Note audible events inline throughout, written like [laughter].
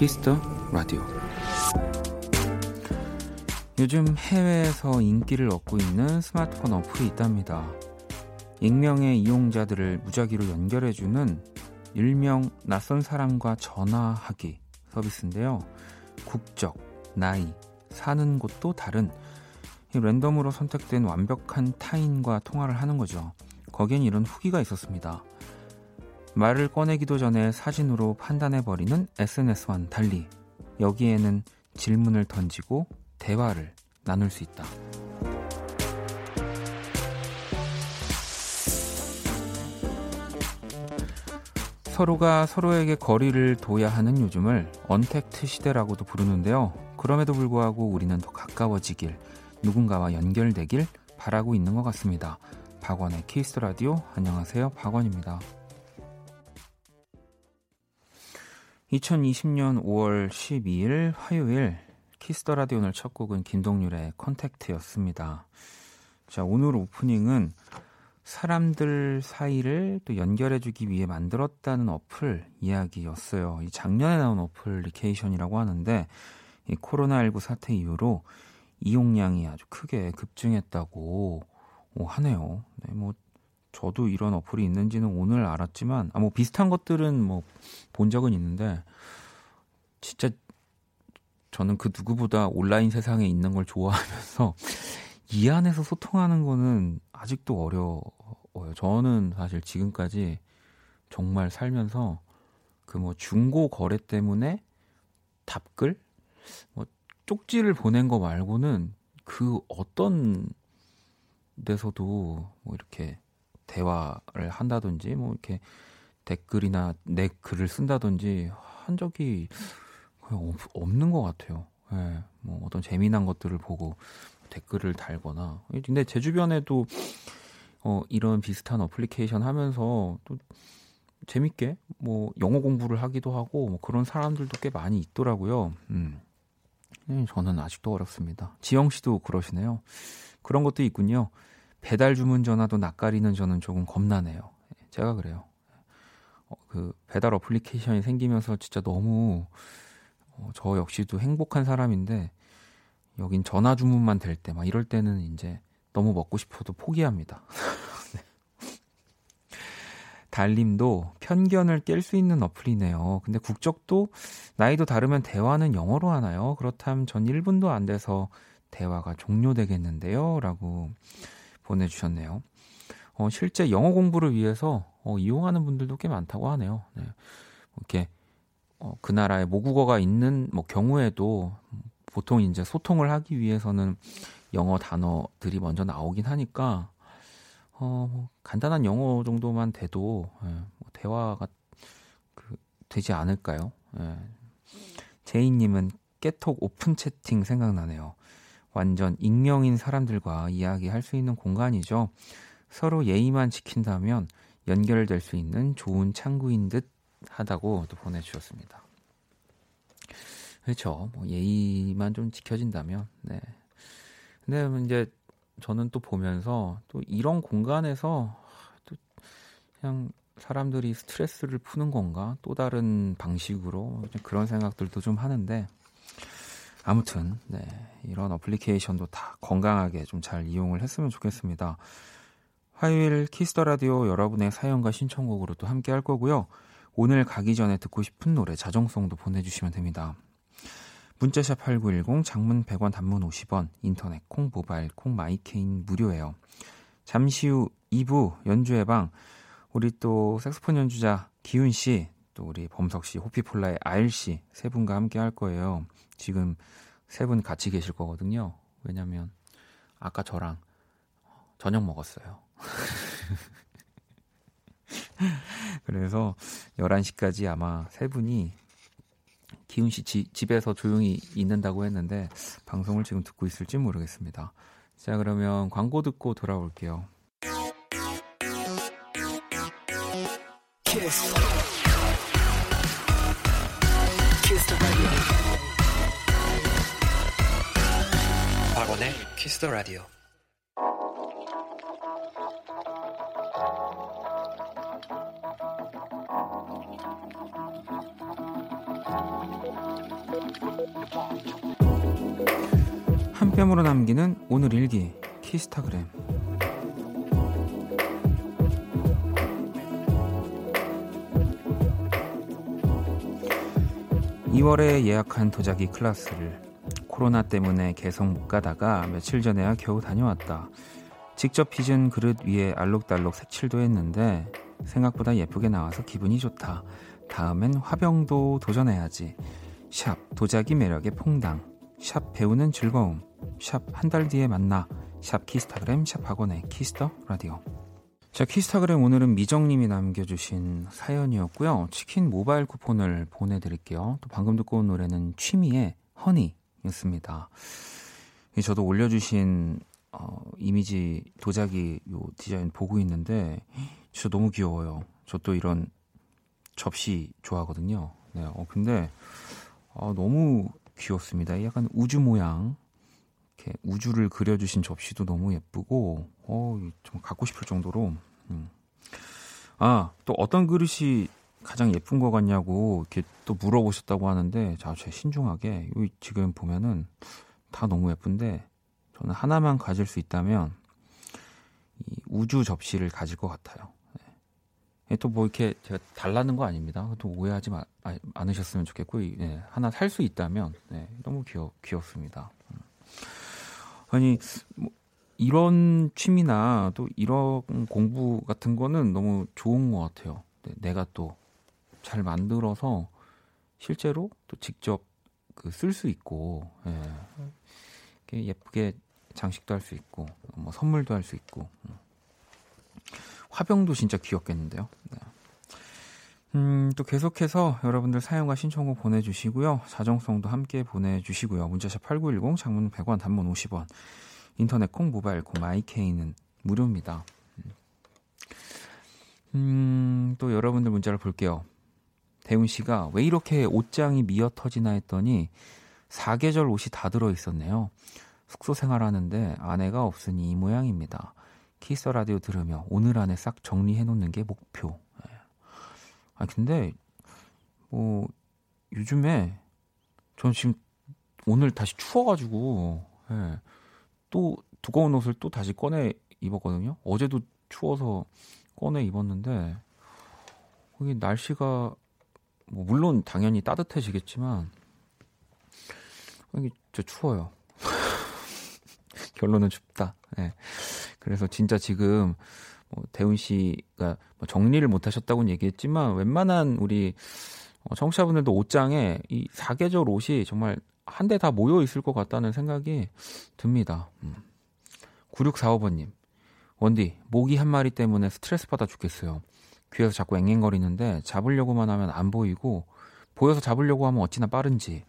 키스 더 라디오 요즘 해외에서 인기를 얻고 있는 스마트폰 어플이 있답니다. 익명의 이용자들을 무작위로 연결해주는 일명 낯선 사람과 전화하기 서비스인데요. 국적, 나이, 사는 곳도 다른 랜덤으로 선택된 완벽한 타인과 통화를 하는 거죠. 거기엔 이런 후기가 있었습니다. 말을 꺼내기도 전에 사진으로 판단해버리는 SNS와는 달리 여기에는 질문을 던지고 대화를 나눌 수 있다. 서로가 서로에게 거리를 둬야 하는 요즘을 언택트 시대라고도 부르는데요. 그럼에도 불구하고 우리는 더 가까워지길, 누군가와 연결되길 바라고 있는 것 같습니다. 박원의 키스 더 라디오 안녕하세요. 박원입니다. 2020년 5월 12일 화요일 키스 더 라디오 오늘 첫 곡은 김동률의 Contact였습니다. 자, 오늘 오프닝은 사람들 사이를 또 연결해주기 위해 만들었다는 어플 이야기였어요. 이 작년에 나온 어플리케이션이라고 하는데 이 코로나19 사태 이후로 이용량이 아주 크게 급증했다고 하네요. 네, 뭐 저도 이런 어플이 있는지는 오늘 알았지만, 아, 뭐 비슷한 것들은 뭐 본 적은 있는데, 진짜 저는 그 누구보다 온라인 세상에 있는 걸 좋아하면서 [laughs] 이 안에서 소통하는 거는 아직도 어려워요. 저는 사실 지금까지 정말 살면서 그 뭐 중고 거래 때문에 답글, 뭐 쪽지를 보낸 거 말고는 그 어떤 데서도 뭐 이렇게 대화를 한다든지 뭐 이렇게 댓글이나 내 글을 쓴다든지 한 적이 거의 없는 것 같아요. 예, 네, 뭐 어떤 재미난 것들을 보고 댓글을 달거나. 근데 제 주변에도 어, 이런 비슷한 어플리케이션 하면서 또 재밌게 뭐 영어 공부를 하기도 하고 뭐 그런 사람들도 꽤 많이 있더라고요. 음. 예, 저는 아직도 어렵습니다. 지영 씨도 그러시네요. 그런 것도 있군요. 배달 주문 전화도 낯가리는 저는 조금 겁나네요. 제가 그래요. 어, 그 배달 어플리케이션이 생기면서 진짜 너무 어, 저 역시도 행복한 사람인데 여긴 전화 주문만 될 때 막 이럴 때는 이제 너무 먹고 싶어도 포기합니다. [laughs] 네. 달님도 편견을 깰 수 있는 어플이네요. 근데 국적도 나이도 다르면 대화는 영어로 하나요? 그렇다면 전 1분도 안 돼서 대화가 종료되겠는데요. 라고 보내주셨네요. 어, 실제 영어 공부를 위해서 어, 이용하는 분들도 꽤 많다고 하네요. 네. 이렇게 어, 그 나라의 모국어가 있는 뭐 경우에도 보통 이제 소통을 하기 위해서는 영어 단어들이 먼저 나오긴 하니까 어, 뭐 간단한 영어 정도만 돼도 예, 뭐 대화가 그, 되지 않을까요? 예. 제이님은 깨톡 오픈 채팅 생각나네요. 완전 익명인 사람들과 이야기할 수 있는 공간이죠. 서로 예의만 지킨다면 연결될 수 있는 좋은 창구인 듯 하다고 또 보내주셨습니다. 그렇죠. 뭐 예의만 좀 지켜진다면, 네. 근데 이제 저는 또 보면서 또 이런 공간에서 또 그냥 사람들이 스트레스를 푸는 건가? 또 다른 방식으로 그런 생각들도 좀 하는데 아무튼 네, 이런 어플리케이션도 다 건강하게 좀 잘 이용을 했으면 좋겠습니다. 화요일 키스 더 라디오 여러분의 사연과 신청곡으로 또 함께 할 거고요. 오늘 가기 전에 듣고 싶은 노래 자정송도 보내주시면 됩니다. 문자샵 8910 장문 100원 단문 50원 인터넷 콩 모바일 콩 마이케이는 무료예요. 잠시 후 2부 연주회 방 우리 또 색소폰 연주자 기훈 씨, 또 우리 범석 씨, 호피폴라의 아일 씨 세 분과 함께 할 거예요. 지금 세 분 같이 계실 거거든요. 왜냐면 아까 저랑 저녁 먹었어요. [laughs] 그래서 11시까지 아마 세 분이 기훈 씨 지, 집에서 조용히 있는다고 했는데 방송을 지금 듣고 있을지 모르겠습니다. 자, 그러면 광고 듣고 돌아올게요. 키스. 키스 키스 더 라디오 한 뼘으로 남기는 오늘 일기 키스타그램. (2월에) 예약한 도자기 클래스를 코로나 때문에 계속 못 가다가 며칠 전에야 겨우 다녀왔다. 직접 빚은 그릇 위에 알록달록 색칠도 했는데 생각보다 예쁘게 나와서 기분이 좋다. 다음엔 화병도 도전해야지. 샵 도자기 매력에 퐁당. 샵 배우는 즐거움. 샵 한 달 뒤에 만나. 샵 키스타그램 샵 박원의 키스 더 라디오. 자, 키스타그램 오늘은 미정님이 남겨주신 사연이었고요. 치킨 모바일 쿠폰을 보내드릴게요. 또 방금 듣고 온 노래는 취미의 Honey 였습니다. 저도 올려주신 어, 이미지 도자기 요 디자인 보고 있는데 진짜 너무 귀여워요. 저 또 이런 접시 좋아하거든요. 네, 어, 근데 어, 너무 귀엽습니다. 약간 우주 모양 이렇게 우주를 그려주신 접시도 너무 예쁘고 어, 좀 갖고 싶을 정도로 음. 아, 또 어떤 그릇이 가장 예쁜 것 같냐고 이렇게 또 물어보셨다고 하는데 자, 제 신중하게 지금 보면은 다 너무 예쁜데 저는 하나만 가질 수 있다면 이 우주 접시를 가질 것 같아요. 네. 또뭐 이렇게 제가 달라는 거 아닙니다. 또 오해하지 마, 아, 않으셨으면 좋겠고 네. 하나 살 수 있다면 네. 너무 귀여, 귀엽습니다. 음. 아니 뭐 이런 취미나 또 이런 공부 같은 거는 너무 좋은 것 같아요. 네, 내가 또 잘 만들어서 실제로 또 직접 그 쓸 수 있고 예. 예쁘게 장식도 할 수 있고 뭐 선물도 할 수 있고 음. 화병도 진짜 귀엽겠는데요. 네. 음, 또 계속해서 여러분들 사용과 신청곡 보내주시고요. 자정송도 함께 보내주시고요. 문자샵 8910, 장문 100원, 단문 50원. 인터넷 콩, 모바일 콩, 마이케이는 무료입니다. 음, 또 여러분들 문자를 볼게요. 대훈 씨가 왜 이렇게 옷장이 미어 터지나 했더니 사계절 옷이 다 들어 있었네요. 숙소 생활하는데 아내가 없으니 이 모양입니다. 키스 라디오 들으며 오늘 안에 싹 정리해 놓는 게 목표. 예. 아 근데 뭐 요즘에 전 지금 오늘 다시 추워가지고 예. 또 두꺼운 옷을 또 다시 꺼내 입었거든요. 어제도 추워서 꺼내 입었는데 거기 날씨가 뭐 물론 당연히 따뜻해지겠지만 저 추워요. [laughs] 결론은 춥다. 네. 그래서 진짜 지금 뭐 대훈 씨가 뭐 정리를 못 하셨다고는 얘기했지만 웬만한 우리 어, 청취자분들도 옷장에 이 사계절 옷이 정말 한 대 다 모여 있을 것 같다는 생각이 듭니다. 음. 9645번님. 원디, 모기 한 마리 때문에 스트레스 받아 죽겠어요. 귀에서 자꾸 앵앵거리는데 잡으려고만 하면 안 보이고 보여서 잡으려고 하면 어찌나 빠른지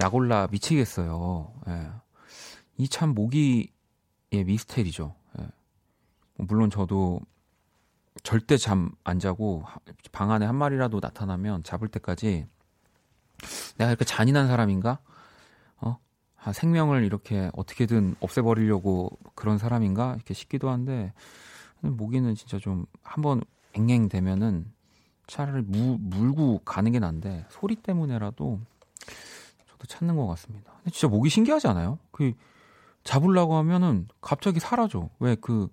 약올라 미치겠어요. 예. 이 참 모기의 미스테리죠. 예. 물론 저도 절대 잠 안 자고 방 안에 한 마리라도 나타나면 잡을 때까지 내가 이렇게 잔인한 사람인가? 어? 생명을 이렇게 어떻게든 없애버리려고 그런 사람인가? 이렇게 싶기도 한데 모기는 진짜 좀 한번 앵앵 되면은 무, 물고 가는 게 난데 소리 때문에라도 저도 찾는 것 같습니다. 근데 진짜 모기 신기하지 않아요? 그 잡으려고 하면은 갑자기 사라져. 왜 그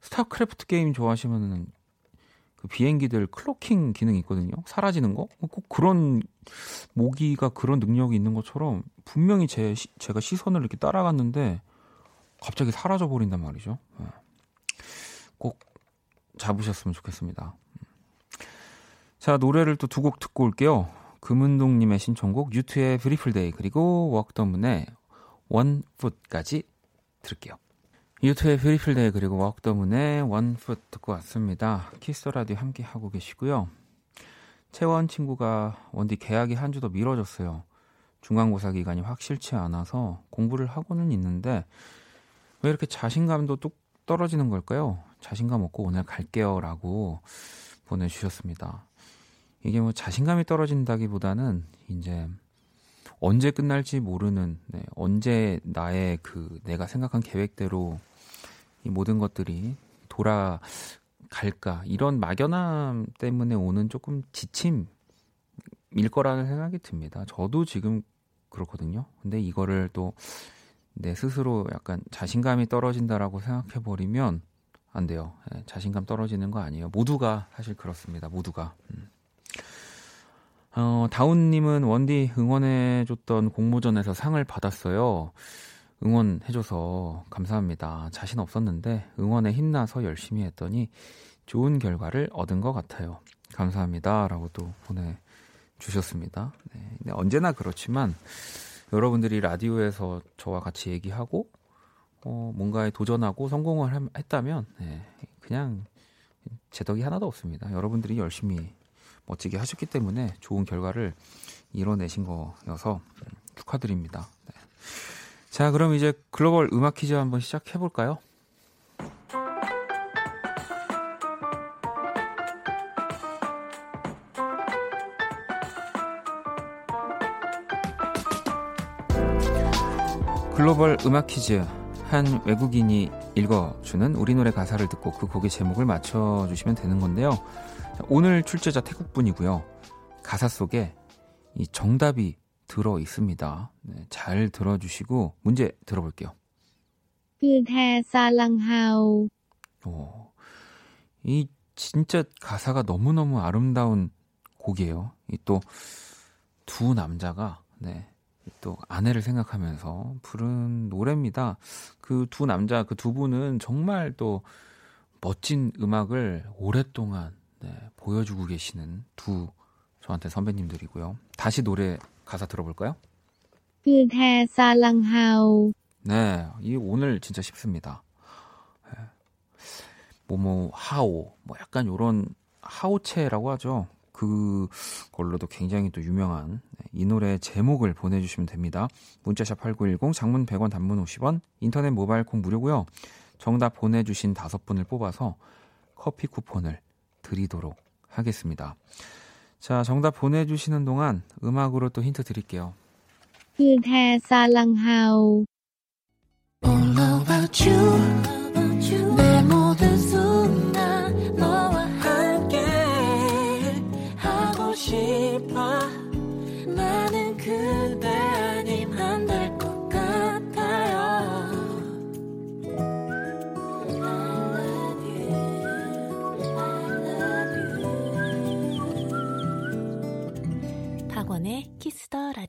스타크래프트 게임 좋아하시면은 그 비행기들 cloaking 기능이 있거든요. 사라지는 거? 꼭 그런 모기가 그런 능력이 있는 것처럼 분명히 제 제가 시선을 이렇게 따라갔는데 갑자기 사라져 버린단 말이죠. 예. 꼭 잡으셨으면 좋겠습니다. 자, 노래를 또 두 곡 듣고 올게요. 금은동님의 신청곡 U2의 Beautiful Day 그리고 웍더문의 원풋까지 들을게요. U2의 Beautiful Day 그리고 웍더문의 원풋 듣고 왔습니다. Kiss the Radio 함께 하고 계시고요. 채원 친구가 원디 계약이 한 주 더 미뤄졌어요. 중간고사 기간이 확실치 않아서 공부를 하고는 있는데 왜 이렇게 자신감도 뚝 떨어지는 걸까요? 자신감 없고 오늘 갈게요 라고 보내주셨습니다. 이게 뭐 자신감이 떨어진다기보다는 이제 언제 끝날지 모르는 네, 언제 나의 그 내가 생각한 계획대로 이 모든 것들이 돌아갈까 이런 막연함 때문에 오는 조금 지침이 거라는 생각이 듭니다. 저도 지금 그렇거든요. 근데 이거를 또 내 스스로 약간 자신감이 떨어진다라고 생각해 버리면 안 돼요. 네, 자신감 떨어지는 거 아니에요. 모두가 사실 그렇습니다. 모두가. 음. 어, 다운님은 원디 응원해줬던 공모전에서 상을 받았어요. 응원해줘서 감사합니다. 자신 없었는데 응원에 힘나서 열심히 했더니 좋은 결과를 얻은 것 같아요. 감사합니다. 라고 또 보내주셨습니다. 네, 언제나 그렇지만 여러분들이 라디오에서 저와 같이 얘기하고 어, 뭔가에 도전하고 성공을 했다면 네, 그냥 제 덕이 하나도 없습니다. 여러분들이 열심히 멋지게 하셨기 때문에 좋은 결과를 이뤄내신 거여서 축하드립니다. 네. 자, 그럼 이제 글로벌 음악 퀴즈 한번 시작해 볼까요? 글로벌 음악 퀴즈 한 외국인이 읽어주는 우리 노래 가사를 듣고 그 곡의 제목을 맞춰주시면 되는 건데요. 오늘 출제자 태국분이고요. 가사 속에 이 정답이 들어 있습니다. 네, 잘 들어주시고 문제 들어볼게요. 그대 사랑하오. 오, 이 진짜 가사가 너무너무 아름다운 곡이에요. 이 또 두 남자가 네, 또 아내를 생각하면서 부른 노래입니다. 그 두 남자 그 두 분은 정말 또 멋진 음악을 오랫동안 네, 보여주고 계시는 두 저한테 선배님들이고요. 다시 노래 가사 들어볼까요? 그대 사랑하오. 네, 이 오늘 진짜 쉽습니다. 뭐뭐 하오, 뭐 약간 요런 하오체라고 하죠. 그걸로도 굉장히 또 유명한 네, 이 노래 제목을 보내주시면 됩니다. 문자샵 8910, 장문 100원, 단문 50원, 인터넷 모바일 콩 무료고요. 정답 보내주신 다섯 분을 뽑아서 커피 쿠폰을 드리도록 하겠습니다. 자, 정답 보내주시는 동안 음악으로 또 힌트 드릴게요. 그대 사랑하오. All about you. 내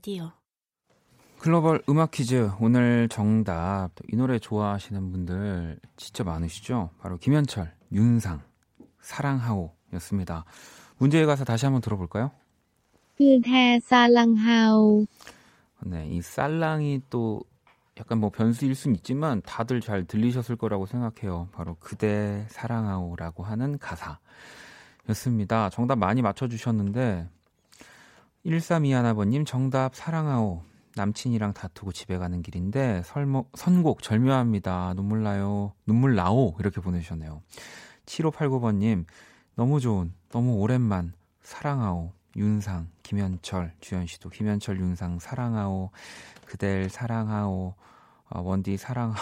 라디오. 글로벌 음악 퀴즈 오늘 정답 이 노래 좋아하시는 분들 진짜 많으시죠? 바로 김현철, 윤상, 사랑하오였습니다. 문제에 가서 다시 한번 들어볼까요? 그대 사랑하오. 네, 이 살랑이 또 약간 뭐 변수일 순 있지만 다들 잘 들리셨을 거라고 생각해요. 바로 그대 사랑하오라고 하는 가사였습니다. 정답 많이 맞춰주셨는데 1321아버님 정답 사랑하오 남친이랑 다투고 집에 가는 길인데 설목, 선곡 절묘합니다. 눈물 나요. 눈물 나오. 이렇게 보내주셨네요. 7589번님, 너무 좋은, 너무 오랜만, 사랑하오. 윤상, 김현철, 주현 씨도 김현철, 윤상, 사랑하오. 그댈 사랑하오. 어, 원디 사랑하오.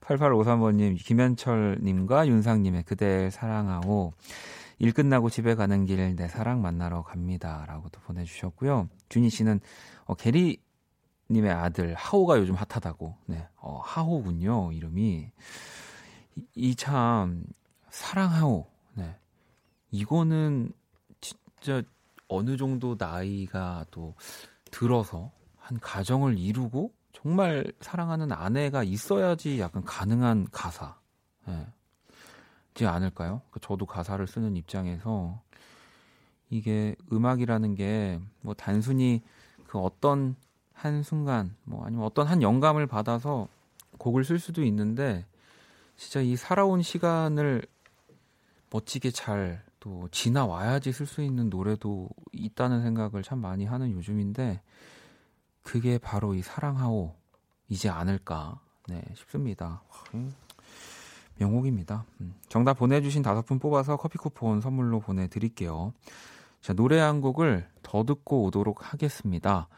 8853번님, 김현철님과 윤상님의 그댈 사랑하오. 일 끝나고 집에 가는 길 내 사랑 만나러 갑니다. 라고도 보내주셨고요. 준희 씨는 어, 게리 님의 아들 하오가 요즘 핫하다고. 네, 어, 하호군요. 이름이. 이 참 사랑하오. 네. 이거는 진짜 어느 정도 나이가 또 들어서 한 가정을 이루고 정말 사랑하는 아내가 있어야지 약간 가능한 가사. 네. 지 않을까요? 그 저도 가사를 쓰는 입장에서 이게 음악이라는 게 뭐 단순히 그 어떤 한 순간 뭐 아니면 어떤 한 영감을 받아서 곡을 쓸 수도 있는데 진짜 이 살아온 시간을 멋지게 잘 또 지나와야지 쓸 수 있는 노래도 있다는 생각을 참 많이 하는 요즘인데 그게 바로 이 사랑하오 이지 않을까 네 싶습니다. 명곡입니다. 음, 정답 보내주신 다섯 분 뽑아서 커피 쿠폰 선물로 보내드릴게요. 자, 노래 한 곡을 더 듣고 오도록 하겠습니다.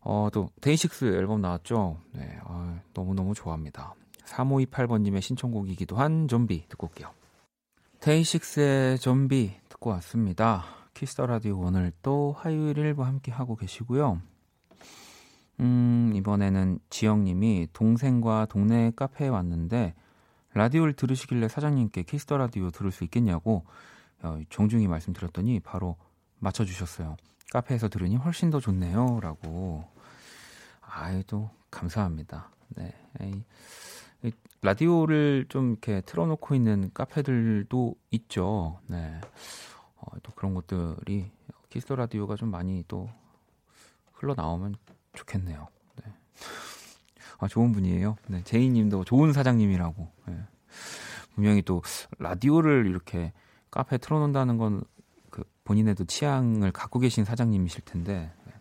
어, 또, DAY6 앨범 나왔죠? 네, 어, 너무너무 좋아합니다. 3528번님의 신청곡이기도 한 좀비 듣고 올게요. DAY6의 Zombie 듣고 왔습니다. Kiss the Radio 오늘 또 화요일 일부 함께 하고 계시고요. 음, 이번에는 지영님이 동생과 동네 카페에 왔는데 라디오를 들으시길래 사장님께 Kiss the Radio 들을 수 있겠냐고 어, 정중히 말씀드렸더니 바로 맞춰주셨어요. 카페에서 들으니 훨씬 더 좋네요 라고. 아이고 감사합니다. 네. 에이, 라디오를 좀 이렇게 틀어놓고 있는 카페들도 있죠. 네. 어, 또 그런 것들이 Kiss the Radio가 좀 많이 또 흘러나오면 좋겠네요. 네. 아, 좋은 분이에요. 네. 제이님도 좋은 사장님이라고. 네. 분명히 또 라디오를 이렇게 카페에 틀어놓는다는 건 그 본인의 또 취향을 갖고 계신 사장님이실 텐데. 네.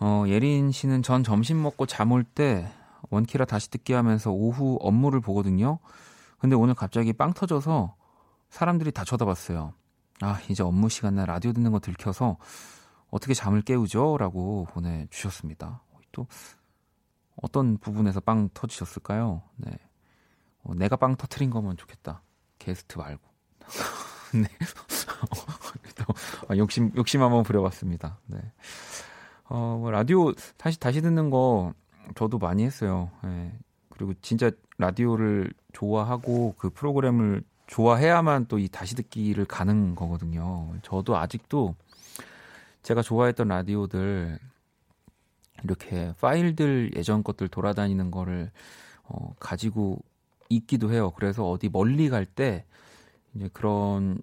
어, 예린 씨는 전 점심 먹고 잠 올 때 원키라 다시 듣기 하면서 오후 업무를 보거든요. 근데 오늘 갑자기 빵 터져서 사람들이 다 쳐다봤어요. 아, 이제 업무 시간에 라디오 듣는 거 들켜서 어떻게 잠을 깨우죠? 라고 보내주셨습니다. 또 어떤 부분에서 빵 터지셨을까요? 네. 어, 내가 빵 터트린 거면 좋겠다. 게스트 말고. [laughs] 네. 아, 욕심, 욕심 한번 부려봤습니다. 네. 어, 뭐 라디오 다시, 다시 듣는 거 저도 많이 했어요. 네. 그리고 진짜 라디오를 좋아하고 그 프로그램을 좋아해야만 또 이 다시 듣기를 가는 거거든요. 저도 아직도 제가 좋아했던 라디오들 이렇게 파일들 예전 것들 돌아다니는 거를 어, 가지고 있기도 해요. 그래서 어디 멀리 갈 때 이제 그런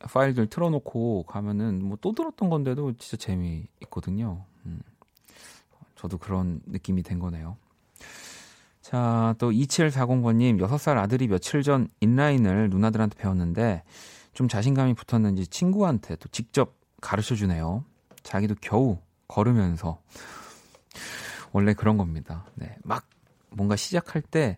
파일들 틀어놓고 가면은 뭐 또 들었던 건데도 진짜 재미 있거든요. 음. 저도 그런 느낌이 된 거네요. 자, 또 2740번님, 6살 아들이 며칠 전 인라인을 누나들한테 배웠는데 좀 자신감이 붙었는지 친구한테 또 직접 가르쳐 주네요. 자기도 겨우 걸으면서. 원래 그런 겁니다. 네. 막 뭔가 시작할 때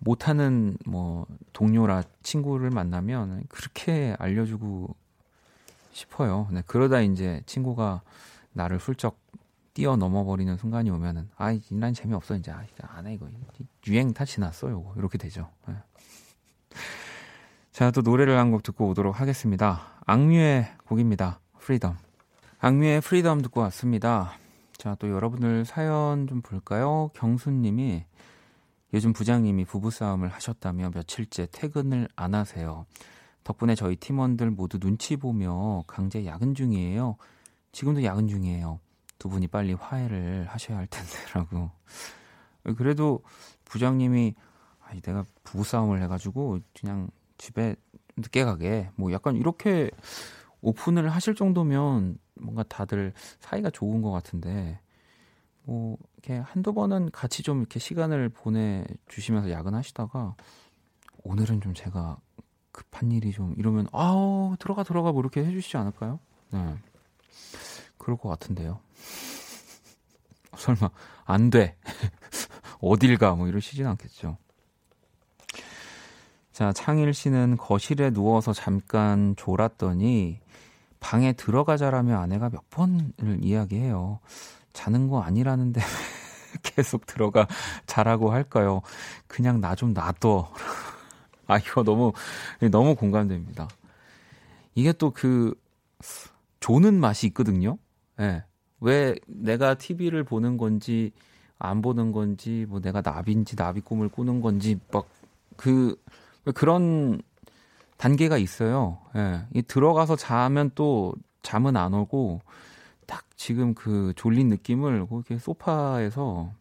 못하는 뭐 동료라 친구를 만나면 그렇게 알려주고 싶어요. 네. 그러다 이제 친구가 나를 훌쩍 뛰어넘어 버리는 순간이 오면은 아, inline 재미없어 이제 아, 안해 이거 유행 다 지났어 요거 이렇게 되죠. 네. 자, 또 노래를 한 곡 듣고 오도록 하겠습니다. AKMU의 곡입니다. Freedom. AKMU의 Freedom 듣고 왔습니다. 자, 또 여러분들 사연 좀 볼까요? 경수님이 요즘 부장님이 부부싸움을 하셨다며 며칠째 퇴근을 안 하세요. 덕분에 저희 팀원들 모두 눈치 보며 강제 야근 중이에요. 지금도 야근 중이에요. 두 분이 빨리 화해를 하셔야 할 텐데라고. [laughs] 그래도 부장님이 아니 내가 부부싸움을 해가지고 그냥 집에 늦게 가게 뭐 약간 이렇게 오픈을 하실 정도면 뭔가 다들 사이가 좋은 것 같은데 뭐 이렇게 한두 번은 같이 좀 이렇게 시간을 보내 주시면서 야근하시다가 오늘은 좀 제가 급한 일이 좀 이러면 아우 들어가 들어가 뭐 이렇게 해주시지 않을까요? 네 그럴 것 같은데요. [laughs] 설마 안 돼. [laughs] 어딜 가? 뭐 이러시진 않겠죠. 자, 창일 씨는 거실에 누워서 잠깐 졸았더니 방에 들어가자라며 아내가 몇 번을 이야기해요. 자는 거 아니라는데 [laughs] 계속 들어가 자라고 할까요? 그냥 나 좀 놔둬. [laughs] 아, 이거 너무, 너무 공감됩니다. 이게 또 그, 조는 맛이 있거든요? 예. 네. 왜 내가 TV를 보는 건지 안 보는 건지 뭐 내가 나비인지 나비 꿈을 꾸는 건지 막 그 그런 단계가 있어요. 예. 이 들어가서 자면 또 잠은 안 오고 딱 지금 그 졸린 느낌을 그렇게 소파에서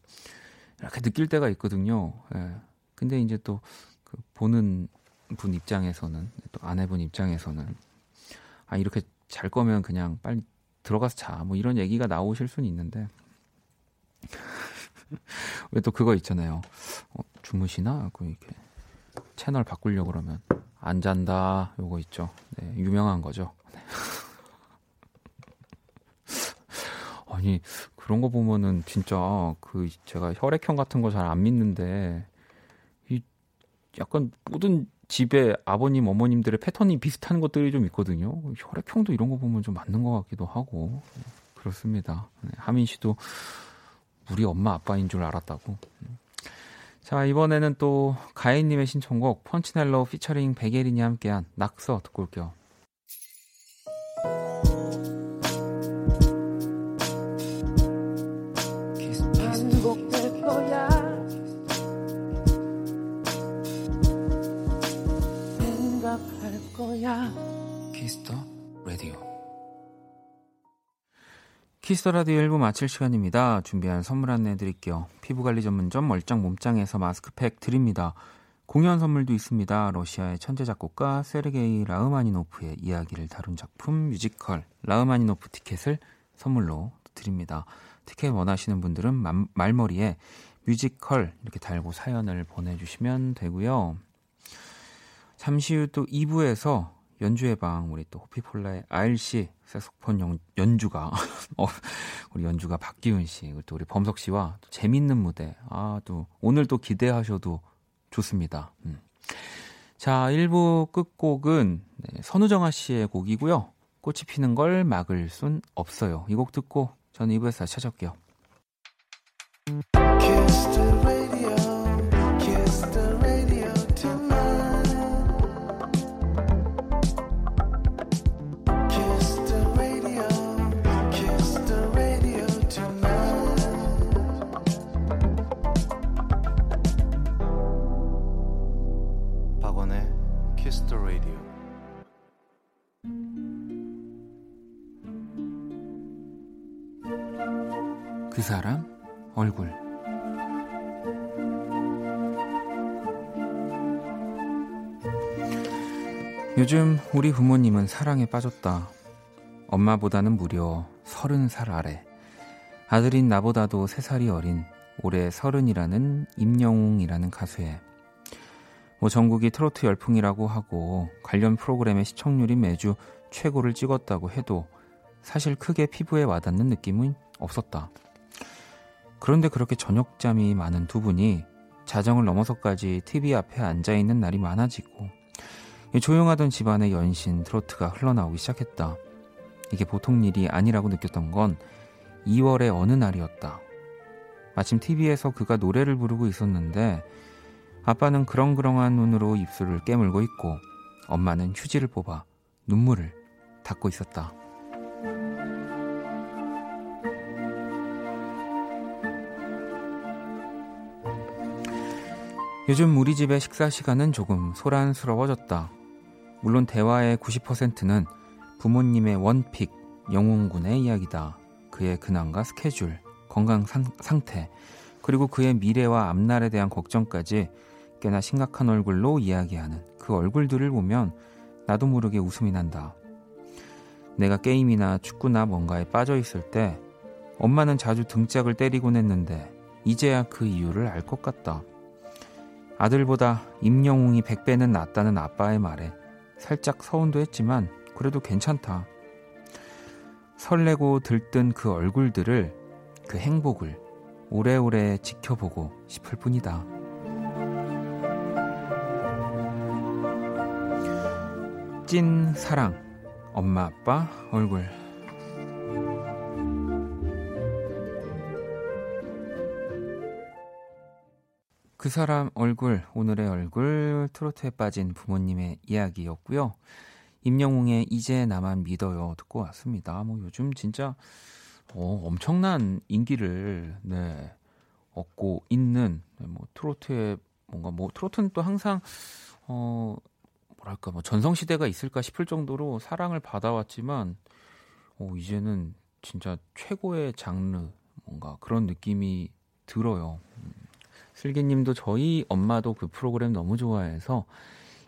이렇게 느낄 때가 있거든요. 예. 근데 이제 또 그 보는 분 입장에서는 또 아내분 입장에서는 아 이렇게 잘 거면 그냥 빨리 들어가서 자. 뭐 이런 얘기가 나오실 수는 있는데. [laughs] 왜 또 그거 있잖아요. 어, 주무시나? 그 이렇게 채널 바꾸려고 그러면 안 잔다. 요거 있죠. 네, 유명한 거죠. 네. [laughs] 아니 그런 거 보면은 진짜 그 제가 혈액형 같은 거 잘 안 믿는데 이 약간 모든 집에 아버님, 어머님들의 패턴이 비슷한 것들이 좀 있거든요. 혈액형도 이런 거 보면 좀 맞는 것 같기도 하고. 그렇습니다. 네, 하민 씨도 우리 엄마 아빠인 줄 알았다고. 자, 이번에는 또 가인님의 신청곡 펀치넬로 피처링 백예린이 함께한 낙서 듣고 올게요. 거야. Kiss the Radio 1부 마칠 시간입니다. 준비한 선물 안내 드릴게요. 피부관리 전문점 얼짱 몸짱에서 마스크팩 드립니다. 공연 선물도 있습니다. 러시아의 천재 작곡가 세르게이 라흐마니노프의 이야기를 다룬 작품 뮤지컬 라흐마니노프 티켓을 선물로 드립니다. 티켓 원하시는 분들은 말머리에 뮤지컬 이렇게 달고 사연을 보내주시면 되고요. 잠시 후 또 2부에서 연주의 방 우리 또 호피폴라의 아일씨 색소폰 연주가 [laughs] 어, 우리 연주가 박기훈 씨, 또 우리 범석 씨와 또 재밌는 무대 아 또 오늘 또 기대하셔도 좋습니다. 음. 자 1부 끝곡은 네, 선우정아 씨의 곡이고요. 꽃이 피는 걸 막을 순 없어요. 이 곡 듣고 저는 2부에서 다시 찾아올게요. 사람 얼굴 요즘 우리 부모님은 사랑에 빠졌다. 엄마보다는 무려 서른 살 아래. 아들인 나보다도 세 살이 어린 올해 서른이라는 임영웅이라는 가수에 뭐 전국이 트로트 열풍이라고 하고 관련 프로그램의 시청률이 매주 최고를 찍었다고 해도 사실 크게 피부에 와닿는 느낌은 없었다. 그런데 그렇게 저녁잠이 많은 두 분이 자정을 넘어서까지 TV 앞에 앉아 있는 날이 많아지고 조용하던 집안의 연신 트로트가 흘러나오기 시작했다. 이게 보통 일이 아니라고 느꼈던 건 2월의 어느 날이었다. 마침 TV에서 그가 노래를 부르고 있었는데 아빠는 그렁그렁한 눈으로 입술을 깨물고 있고 엄마는 휴지를 뽑아 눈물을 닦고 있었다. 요즘 우리 집의 식사 시간은 조금 소란스러워졌다. 물론 대화의 90%는 부모님의 원픽, 영웅군의 이야기다. 그의 근황과 스케줄, 건강 상, 상태, 그리고 그의 미래와 앞날에 대한 걱정까지 꽤나 심각한 얼굴로 이야기하는 그 얼굴들을 보면 나도 모르게 웃음이 난다. 내가 게임이나 축구나 뭔가에 빠져 있을 때 엄마는 자주 등짝을 때리곤 했는데 이제야 그 이유를 알 것 같다. 아들보다 임영웅이 100배는 낫다는 아빠의 말에 살짝 서운도 했지만 그래도 괜찮다. 설레고 들뜬 그 얼굴들을, 그 행복을 오래오래 지켜보고 싶을 뿐이다. 찐 사랑, 엄마 아빠 얼굴. 그 사람 얼굴, 오늘의 얼굴, 트로트에 빠진 부모님의 이야기였고요. 임영웅의 이제 나만 믿어요 듣고 왔습니다. 뭐 요즘 진짜 어, 엄청난 인기를 네, 얻고 있는 네, 뭐 트로트의 뭔가 뭐 트로트는 또 항상 어 뭐랄까 뭐 전성 시대가 있을까 싶을 정도로 사랑을 받아왔지만 어, 이제는 진짜 최고의 장르 뭔가 그런 느낌이 들어요. 음. 슬기님도 저희 엄마도 그 프로그램 너무 좋아해서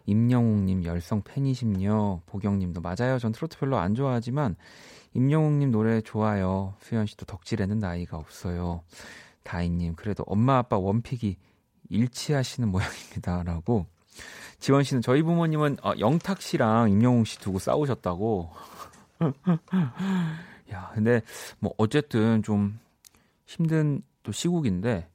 임영웅님 열성 팬이심요. 보경님도 맞아요. 전 트로트 별로 안 좋아하지만 임영웅님 노래 좋아요. 수현 씨도 덕질에는 나이가 없어요. 다희님 그래도 엄마 아빠 원픽이 일치하시는 모양입니다라고. 지원 씨는 저희 부모님은 어, 영탁 씨랑 임영웅 씨 두고 싸우셨다고. [laughs] 야, 근데 뭐 어쨌든 좀 힘든 또 시국인데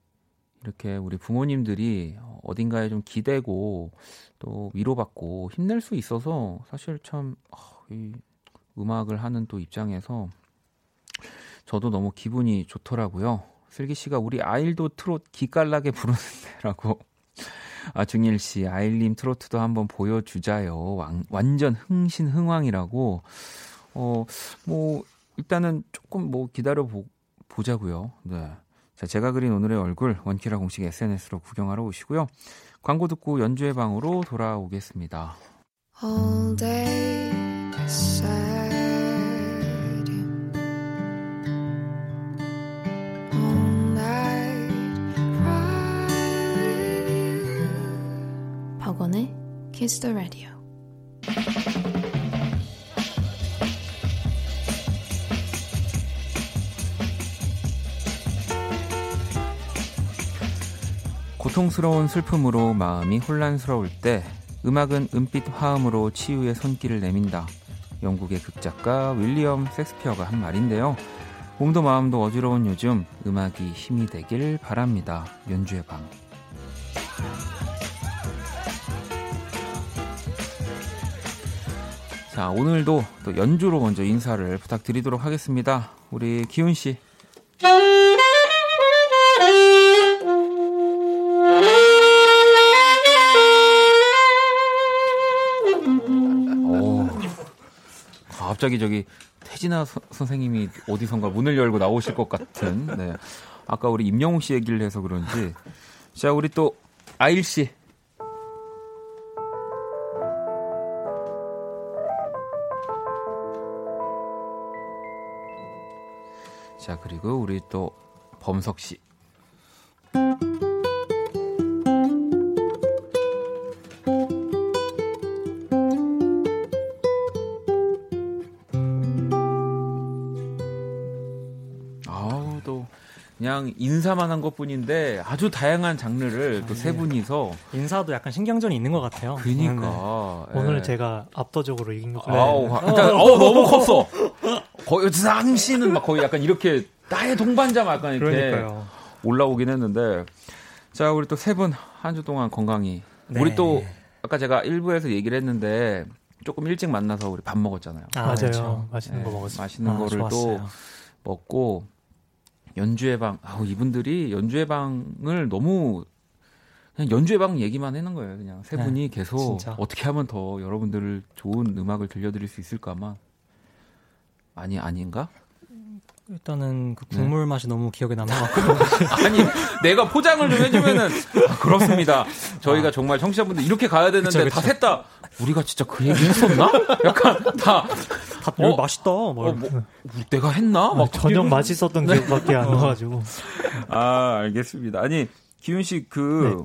이렇게 우리 부모님들이 어딘가에 좀 기대고 또 위로받고 힘낼 수 있어서 사실 참, 아, 이 음악을 하는 또 입장에서 저도 너무 기분이 좋더라고요. 슬기 씨가 우리 아일도 트롯 기깔나게 부르는데라고. 아, 중일 씨, 아일님 트로트도 한번 보여주자요. 왕, 완전 흥신흥왕이라고. 어, 뭐, 일단은 조금 뭐 기다려 보, 보자고요. 네. 자, 제가 그린 오늘의 얼굴 원키라 공식 SNS로 구경하러 오시고요. 광고 듣고 연주의 방으로 돌아오겠습니다. all day you. All night cry. 박원의 Kiss the Radio. 고통스러운 슬픔으로 마음이 혼란스러울 때 음악은 은빛 화음으로 치유의 손길을 내민다. 영국의 극작가 윌리엄 섹스피어가 한 말인데요. 몸도 마음도 어지러운 요즘 음악이 힘이 되길 바랍니다. 연주의 방. 자, 오늘도 또 연주로 먼저 인사를 부탁드리도록 하겠습니다. 우리 기훈 씨. 갑자기 저기 태진아 서- 선생님이 어디선가 문을 열고 나오실 것 같은. 네. 아까 우리 임영웅 씨 얘기를 해서 그런지. 자, 우리 또 아일 씨. 자, 그리고 우리 또 범석 씨. 그냥 인사만 한 것뿐인데 아주 다양한 장르를 또 세 분이서 인사도 약간 신경전이 있는 것 같아요. 그니까 네. 오늘 예. 제가 압도적으로 이긴 것 같아요. 화- 일단 어우 너무 컸어 거의 상 씨는 막 거의 약간 이렇게 나의 동반자 막 약간 이렇게 그러니까요. 올라오긴 했는데 자 우리 또 세 분 한 주 동안 건강히 네. 우리 또 아까 제가 일부에서 얘기를 했는데 조금 일찍 만나서 우리 밥 먹었잖아요. 아, 맞아요. 그렇죠. 맛있는 네, 거 먹었어요. 맛있는 아, 거를 좋았어요. 또 먹고 연주회 방 아우 이분들이 연주회 방을 너무 그냥 연주회 방 얘기만 하는 거예요. 그냥 세 네, 분이 계속 진짜. 어떻게 하면 더 여러분들을 좋은 음악을 들려드릴 수 있을까만 아니 아닌가? 일단은 그 네. 국물 맛이 너무 기억에 남아갖고 [laughs] 아니 내가 포장을 좀 해주면은 아, 그렇습니다. 저희가 정말 청취자분들 이렇게 가야 되는데 그쵸, 다 그쵸. 셋다 우리가 진짜 그 얘기 했었나? 약간 다 다 어? 맛있다. 뭐 어, 뭐, 내가 했나? 막 저녁 맛있었던 기억밖에 안 나가지고 아, 알겠습니다. 아니, 기훈 씨그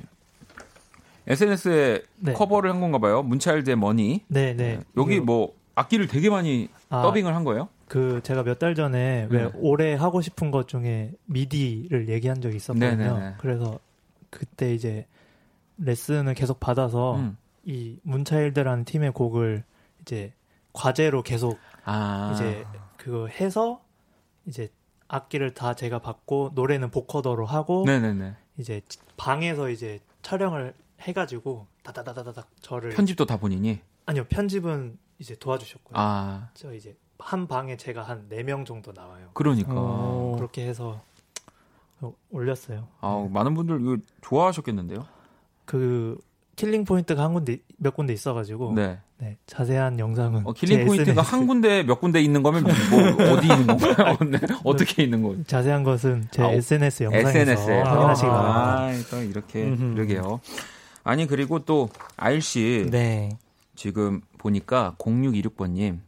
SNS에 네. 커버를 한 건가 봐요. 문차일드의 머니. 네 네 여기 뭐 악기를 되게 많이 아, 더빙을 한 거예요? 그 제가 몇 달 전에 왜 네. 올해 하고 싶은 것 중에 미디를 얘기한 적이 있었거든요. 네네네. 그래서 그때 이제 레슨을 계속 받아서 음. 이 문차일드라는 팀의 곡을 이제 과제로 계속 아. 이제 그거 해서 이제 악기를 다 제가 받고 노래는 보커더로 하고 네네네. 이제 방에서 이제 촬영을 해가지고 다다다다닥 저를 편집도 다 본인이? 아니요 편집은 이제 도와주셨고요. 아, 저 이제 한 방에 제가 한 네 명 정도 나와요. 그러니까. 어. 그렇게 해서 어, 올렸어요. 아, 많은 분들 이거 좋아하셨겠는데요? 그 killing 포인트가 한 군데 몇 군데 있어가지고 네. 네. 자세한 영상은 어, killing 제 포인트가 SNS 한 군데 몇 군데 있는 거면 뭐 어디 있는 건가요? [laughs] 네. 어떻게 있는 거예요? 자세한 것은 제 아, SNS 영상에서 SNS에 확인하시기 바랍니다. 아, 또 이렇게 음흠. 그러게요. 아니 그리고 또씨 네. 지금 보니까 0626번님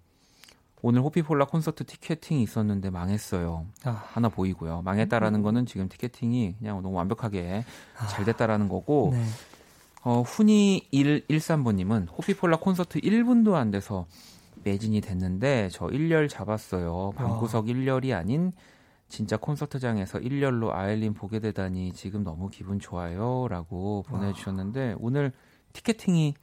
오늘 호피폴라 콘서트 티켓팅이 있었는데 망했어요. 아, 하나 보이고요. 망했다라는 거는 지금 티켓팅이 그냥 너무 완벽하게 아. 잘 됐다라는 거고 네. 어, 훈이 113번님은 호피폴라 콘서트 1분도 안 돼서 매진이 됐는데 저 1열 잡았어요. 방구석 1열이 아닌 진짜 콘서트장에서 1열로 아일린 보게 되다니 지금 너무 기분 좋아요. 라고 보내주셨는데 오늘 티켓팅이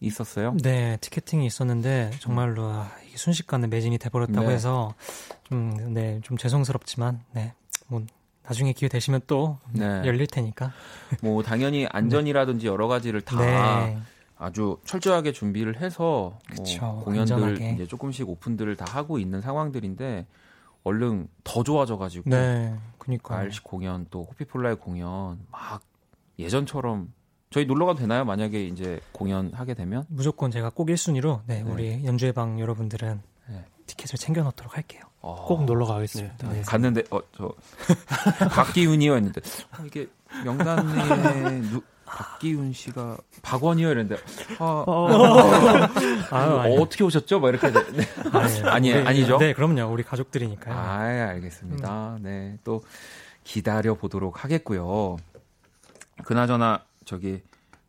있었어요. 네, 티켓팅이 있었는데 정말로 아, 순식간에 매진이 돼버렸다고 네. 해서 좀, 네, 좀 죄송스럽지만, 네, 뭐 나중에 기회 되시면 또 네. 열릴 테니까. 뭐 당연히 [laughs] 안전이라든지 여러 가지를 다 네, 아주 철저하게 준비를 해서 뭐 그쵸, 공연들 안전하게. 이제 조금씩 오픈들을 다 하고 있는 상황들인데 얼른 더 좋아져가지고 네, 그니까. 알시 공연 또 호피폴라의 공연 막 예전처럼 저희 놀러 가도 되나요? 만약에 이제 공연 하게 되면 무조건 제가 꼭 1순위로 네, 네. 우리 연주회 방 여러분들은 네. 티켓을 챙겨 놓도록 할게요. 어, 꼭 놀러 가겠습니다. 네. 갔는데 어저 [laughs] 박기훈이었는데 어, 이게 명단에 누, 박기훈 씨가 박원이요 이랬는데 아, 어, 아유, 아니. 어, 떻게 오셨죠? 뭐 이렇게 돼. 네. 아니, [laughs] 아니, 우리- 아니죠? 네, 그럼요. 우리 가족들이니까요. 아, 알겠습니다. 네, 또 기다려 보도록 하겠고요. 그나저나 저기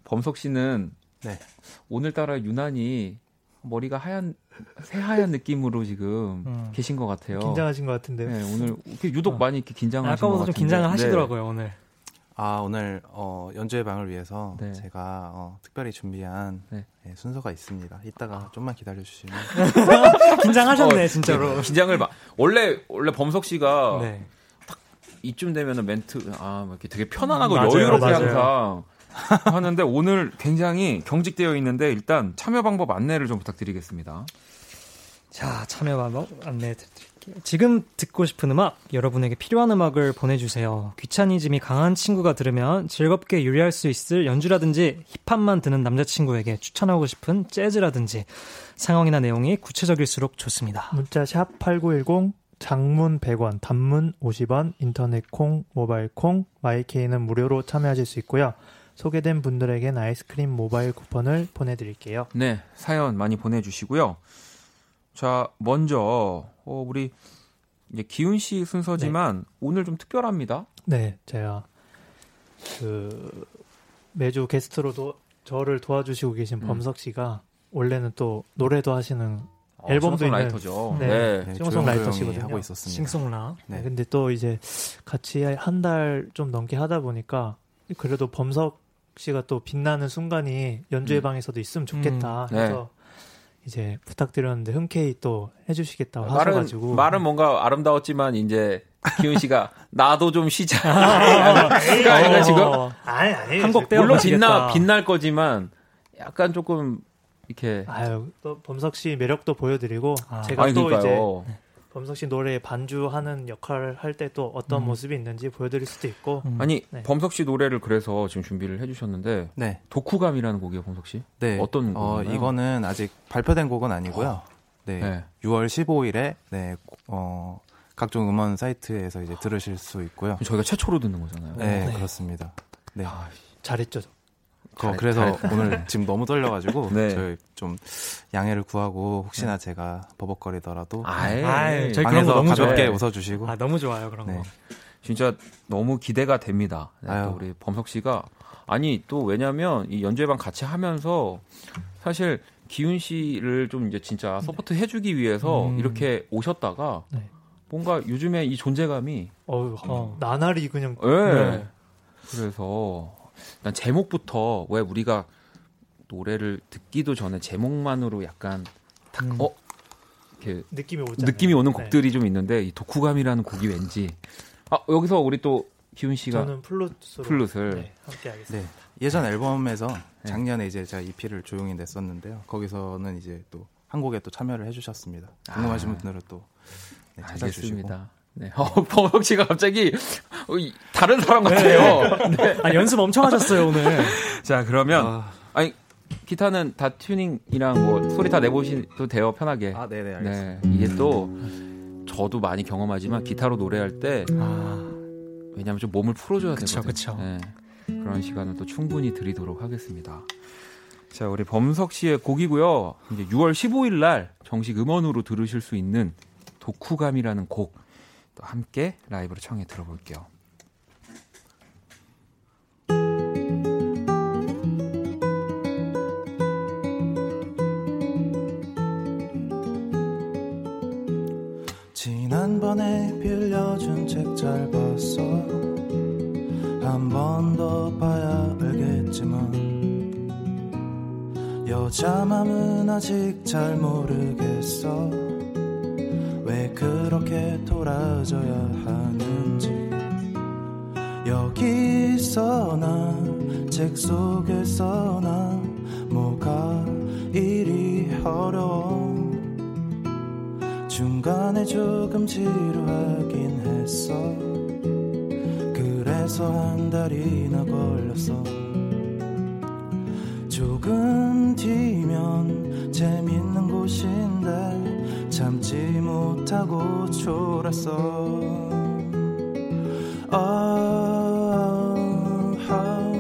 범석 씨는 네. 오늘따라 유난히 머리가 하얀 새하얀 느낌으로 지금 음. 계신 것 같아요. 긴장하신 것 같은데. 네, 오늘 이렇게 유독 어. 많이 이렇게 긴장하신 것 아까보다 좀 같은데. 긴장을 네. 하시더라고요, 오늘. 아 오늘 어, 연주회 방을 위해서 네. 제가 어, 특별히 준비한 네. 예, 순서가 있습니다. 이따가 좀만 기다려 주시면 [laughs] 긴장하셨네, 어, 진짜로. 네, 긴장을 막 원래 원래 범석 씨가 네. 이쯤 되면은 멘트 아, 막 이렇게 되게 편안하고 음, 맞아요, 여유롭게 맞아요. 항상 하는데 오늘 굉장히 경직되어 있는데 일단 참여 방법 안내를 좀 부탁드리겠습니다. 자, 참여 방법 안내해 드릴게요. 지금 듣고 싶은 음악, 여러분에게 필요한 음악을 보내주세요. 귀차니즘이 강한 친구가 들으면 즐겁게 유리할 수 있을 연주라든지 힙합만 듣는 남자친구에게 추천하고 싶은 재즈라든지 상황이나 내용이 구체적일수록 좋습니다. 문자 샵 8910 장문 100원, 단문 50원, 인터넷 콩, 모바일 콩, 마이케이는 무료로 참여하실 수 있고요. 소개된 분들에겐 아이스크림 모바일 쿠폰을 보내드릴게요. 네, 사연 많이 보내주시고요. 자, 먼저 어, 우리 이제 기훈 씨 순서지만 오늘 좀 특별합니다. 네, 제가 그 매주 게스트로 도 저를 도와주시고 계신 음. 범석 씨가 원래는 또 노래도 하시는 어, 앨범도 있는- 싱어송라이터죠. 네. 네. 네, 싱어송 라이터시거든요. 조용조용히 하고 있었습니다. 싱송라. 네. 근데 또 이제 같이 한 달 좀 넘게 하다 보니까 그래도 범석 씨가 또 빛나는 순간이 연주회 음. 방에서도 있으면 좋겠다 음. 해서 이제 부탁드렸는데 흔쾌히 또 해주시겠다고 말은 하셔가지고 말은 뭔가 아름다웠지만 이제 기훈 씨가 [laughs] 나도 좀 쉬자. 그러니까 이거 지금 어, 아니 아니 한곡 떼어 물론. 빛나 빛날 거지만 약간 조금 이렇게 아유 또 범석 씨 매력도 보여드리고 아. 제가 아니 또 이제 그러니까요. 범석 씨 노래에 반주하는 역할을 할 때 또 어떤 음. 모습이 있는지 보여드릴 수도 있고 음. 아니 네. 범석 씨 노래를 그래서 지금 준비를 해주셨는데 네, 독후감이라는 곡이에요, 범석 씨. 네. 어떤 어, 곡인가요? 이거는 아직 발표된 곡은 아니고요. 네, 네. 6월 15일에 네, 어, 각종 음원 사이트에서 이제 들으실 수 있고요. 저희가 최초로 듣는 거잖아요. 네, 네. 그렇습니다. 네. 아, 잘했죠. 그, 잘- 그래서 [laughs] 오늘 지금 너무 떨려가지고 네. 저희 좀 양해를 구하고 혹시나 제가 버벅거리더라도 아예 아이, 저희 그런 거 방에서 너무 가볍게 좋아해요. 웃어주시고 아, 너무 좋아요, 그런 네. 거. 진짜 너무 기대가 됩니다. 네, 또. 우리 범석 씨가 아니 또 왜냐면 이 연주회방 같이 하면서 사실 기훈 씨를 좀 이제 진짜 support 해주기 위해서 음. 이렇게 오셨다가 네. 뭔가 요즘에 이 존재감이 어우 어. 나날이 그냥 예. 네. 그래서 일단 제목부터 왜 우리가 노래를 듣기도 전에 제목만으로 약간 탁, 음. 어 이렇게 느낌이. 느낌이 오는 네. 곡들이 좀 있는데 이 독후감이라는 곡이 왠지 아 여기서 우리 또 기훈 씨가 저는 플루트로 플룻을 네, 함께 하겠습니다. 네. 예전 앨범에서 네. 작년에 이제 제가 EP를 조용히 냈었는데요. 거기서는 이제 또 한 곡에 또 참여를 해주셨습니다. 궁금하신 아. 분들은 또 네, 찾아주시고. 알겠습니다. 네. [laughs] 어, 범석 씨가 갑자기 어, 이- 다른 사람 같아요. 네. 아, 연습 엄청 하셨어요, 오늘. [laughs] 자 그러면 아, 아니 기타는 다 튜닝이랑 뭐 소리 다 내보셔도 돼요 편하게. 아, 네네 알겠습니다. 네. 이게 또 저도 많이 경험하지만 기타로 노래할 때 아, 왜냐하면 좀 몸을 풀어줘야 그쵸, 되거든요. 그쵸. 네. 그런 시간을 또 충분히 드리도록 하겠습니다. 자, 우리 범석 씨의 곡이고요. 이제 6월 15일 날 정식 음원으로 들으실 수 있는 독후감이라는 곡 또 함께 라이브로 청해 들어볼게요. 지난번에 빌려준 책 잘 봤어 한 번 더 봐야 알겠지만 여자 맘은 아직 잘 모르겠어 왜 그렇게 돌아져야 하는지. 여기서 나 책 속에서 나 뭐가 이리 어려워? 중간에 조금 지루하긴 했어. 그래서 한 달이나 걸렸어 또 졸았어. 아, 아, 아.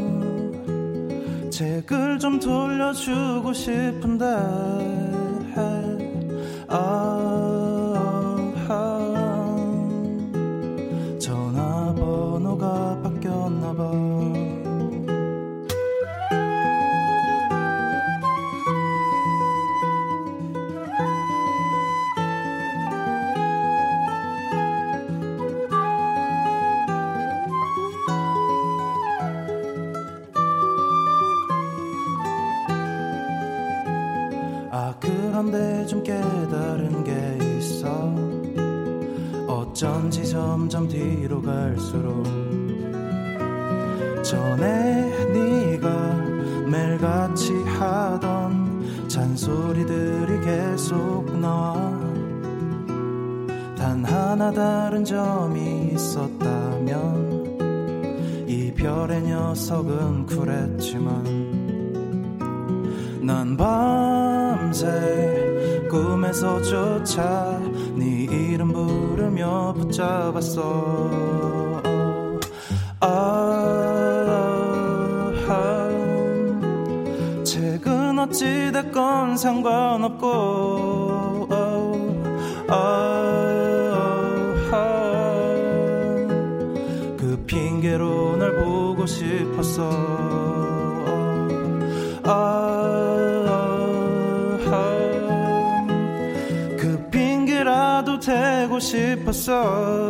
책을 좀 돌려주고 싶은데. 녀석은 쿨했지만 난 밤새 꿈에서조차 네 이름 부르며 붙잡았어. 아, 아, 책은 어찌됐건 상관없고 아, 아, 날 보고 싶었어. 아, 그 핑계라도 대고 싶었어.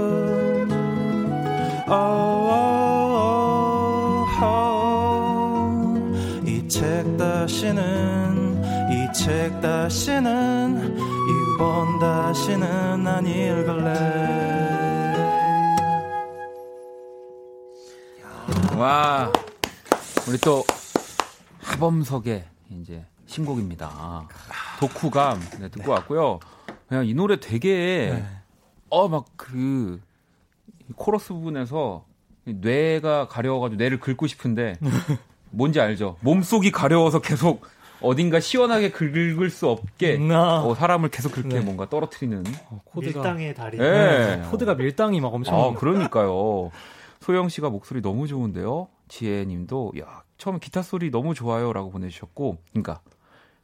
이 책 다시는 이 책 다시는 이번 다시는 안 읽을래 와, 우리 또 하범석의 이제 신곡입니다. 독후감 네, 듣고 왔고요. 그냥 이 노래 되게 어막 그 코러스 부분에서 뇌가 가려워가지고 뇌를 긁고 싶은데 [laughs] 뭔지 알죠? 몸속이 가려워서 계속 어딘가 시원하게 긁을 수 없게 나. 어, 사람을 계속 그렇게 네. 뭔가 떨어뜨리는. 코드가 밀당의 달인. 예. 코드가 밀당이 막 엄청 아, 그러니까요. 소영 씨가 목소리 너무 좋은데요. 지혜 님도, 야, 처음 기타 소리 너무 좋아요. 라고 보내 주셨고, 그러니까,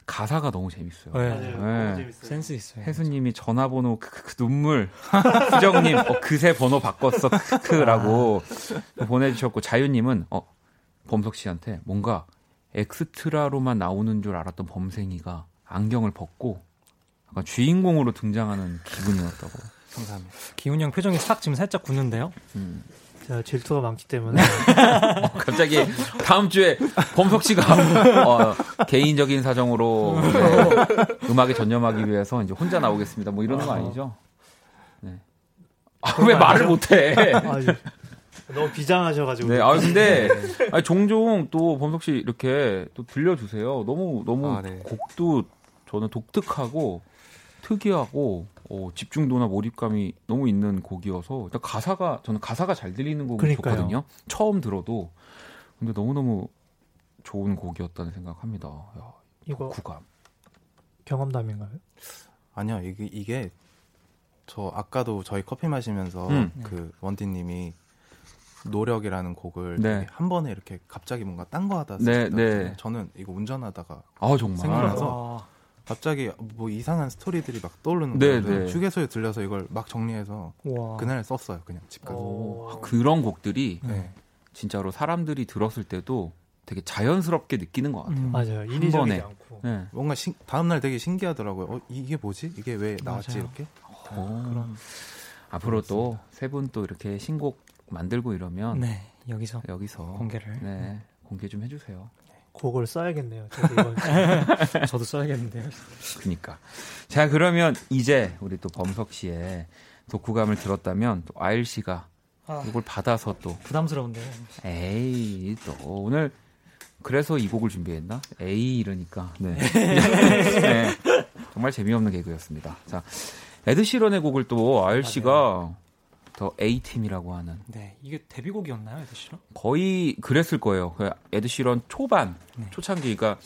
가사가 너무 재밌어요. 네. 네. 너무 재밌어요. 센스 있어요. 혜수님이 전화번호 크크크 그, 눈물 [laughs] 수정님 어, 그새 번호 바꿨어 크크라고 보내주셨고 자유님은 어 범석 씨한테 뭔가 엑스트라로만 나오는 줄 알았던 범생이가 안경을 벗고 약간 주인공으로 등장하는 기분이었다고. 감사합니다. 기훈이 형 표정이 싹 지금 살짝 굳는데요. 음. 제가 질투가 많기 때문에 갑자기 다음 주에 범석 씨가 어, 개인적인 사정으로 네, 음악에 전념하기 위해서 이제 혼자 나오겠습니다. 뭐 이러는 거 아니죠? 네. 아, 왜 말을 못해? 아유, 너무 비장하셔가지고 네, 아 근데 아니, 종종 또 범석 씨 이렇게 또 들려주세요. 너무 너무 아, 네. 곡도 저는 독특하고 특이하고 어, 집중도나 몰입감이 너무 있는 곡이어서 일단 가사가 저는 가사가 잘 들리는 곡이 그러니까요. 좋거든요. 처음 들어도 근데 너무 너무 좋은 곡이었다는 생각합니다. 야, 이거 구감. 경험담인가요? 아니요, 이게, 이게 저 아까도 저희 커피 마시면서 음. 그 원디님이 노력이라는 곡을 네. 한 번에 이렇게 갑자기 뭔가 딴 거 하다 네. 네. 저는 이거 운전하다가 아 정말. 생각나서 와, 갑자기 뭐 이상한 스토리들이 막 떠오르는 네, 거예요. 네. 휴게소에 들려서 이걸 막 정리해서 와. 그날 썼어요. 그냥 집 가서. 어, 아, 그런 곡들이 네. 진짜로 사람들이 들었을 때도 되게 자연스럽게 느끼는 것 같아요. 음. 맞아요. 번에. 인위적이지 않고. 네. 뭔가 신- 다음날 되게 신기하더라고요. 어, 이게 뭐지? 이게 왜 나왔지? 맞아요. 이렇게? 어. 앞으로 또 세 분 또 이렇게 신곡 만들고 이러면 네, 여기서 여기서 공개를. 네 공개 좀 해주세요. 곡을 써야겠네요. 저도 [laughs] 저도 써야겠는데요. 그니까 자 그러면 이제 우리 또 범석 씨의 독후감을 들었다면 또 아일 씨가 아, 이걸 받아서 또 부담스러운데요. 에이 또 오늘 그래서 이 곡을 준비했나? 에이 이러니까 네. [laughs] 네. 정말 재미없는 개그였습니다. 자 에드 시런의 곡을 또 아일 씨가 더 A 팀이라고 하는 네, 이게 데뷔곡이었나요, 에드 시런? 거의 그랬을 거예요. 그 에드 시런 초반 네. 초창기 그러니까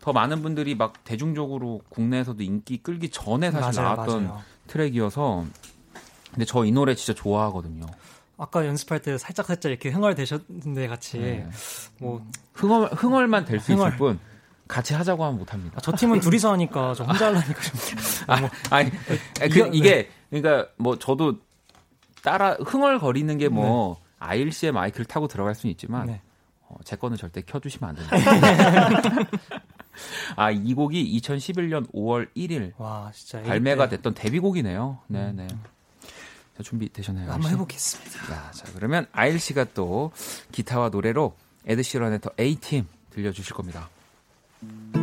더 많은 분들이 막 대중적으로 국내에서도 인기 끌기 전에 사실 맞아요, 나왔던 맞아요. 트랙이어서 근데 저 이 노래 진짜 좋아하거든요. 아까 연습할 때 살짝 살짝 이렇게 흥얼대셨는데 같이 네. 뭐 흥얼 흥얼만 될 수 있을 흥얼. 뿐 같이 하자고 하면 못 합니다. 아, 저 팀은 둘이서 하니까 저 혼자 하려니까 좀. [laughs] 아, 아니, 그, 이거- 이게, 그러니까 뭐 저도 따라 흥얼거리는 게뭐 아일씨의 마이크를 타고 들어갈 수는 있지만 네. 어, 제 거는 절대 켜주시면 안 됩니다. [laughs] 아, 이 곡이 2011년 5월 1일 와 발매가 때 됐던 데뷔곡이네요. 네, 네. 자, 준비되셨나요? 한번? 해보겠습니다. 자, 자, 그러면 아일 씨가 또 기타와 노래로 에드 시런의 더 A-팀 들려주실 겁니다. White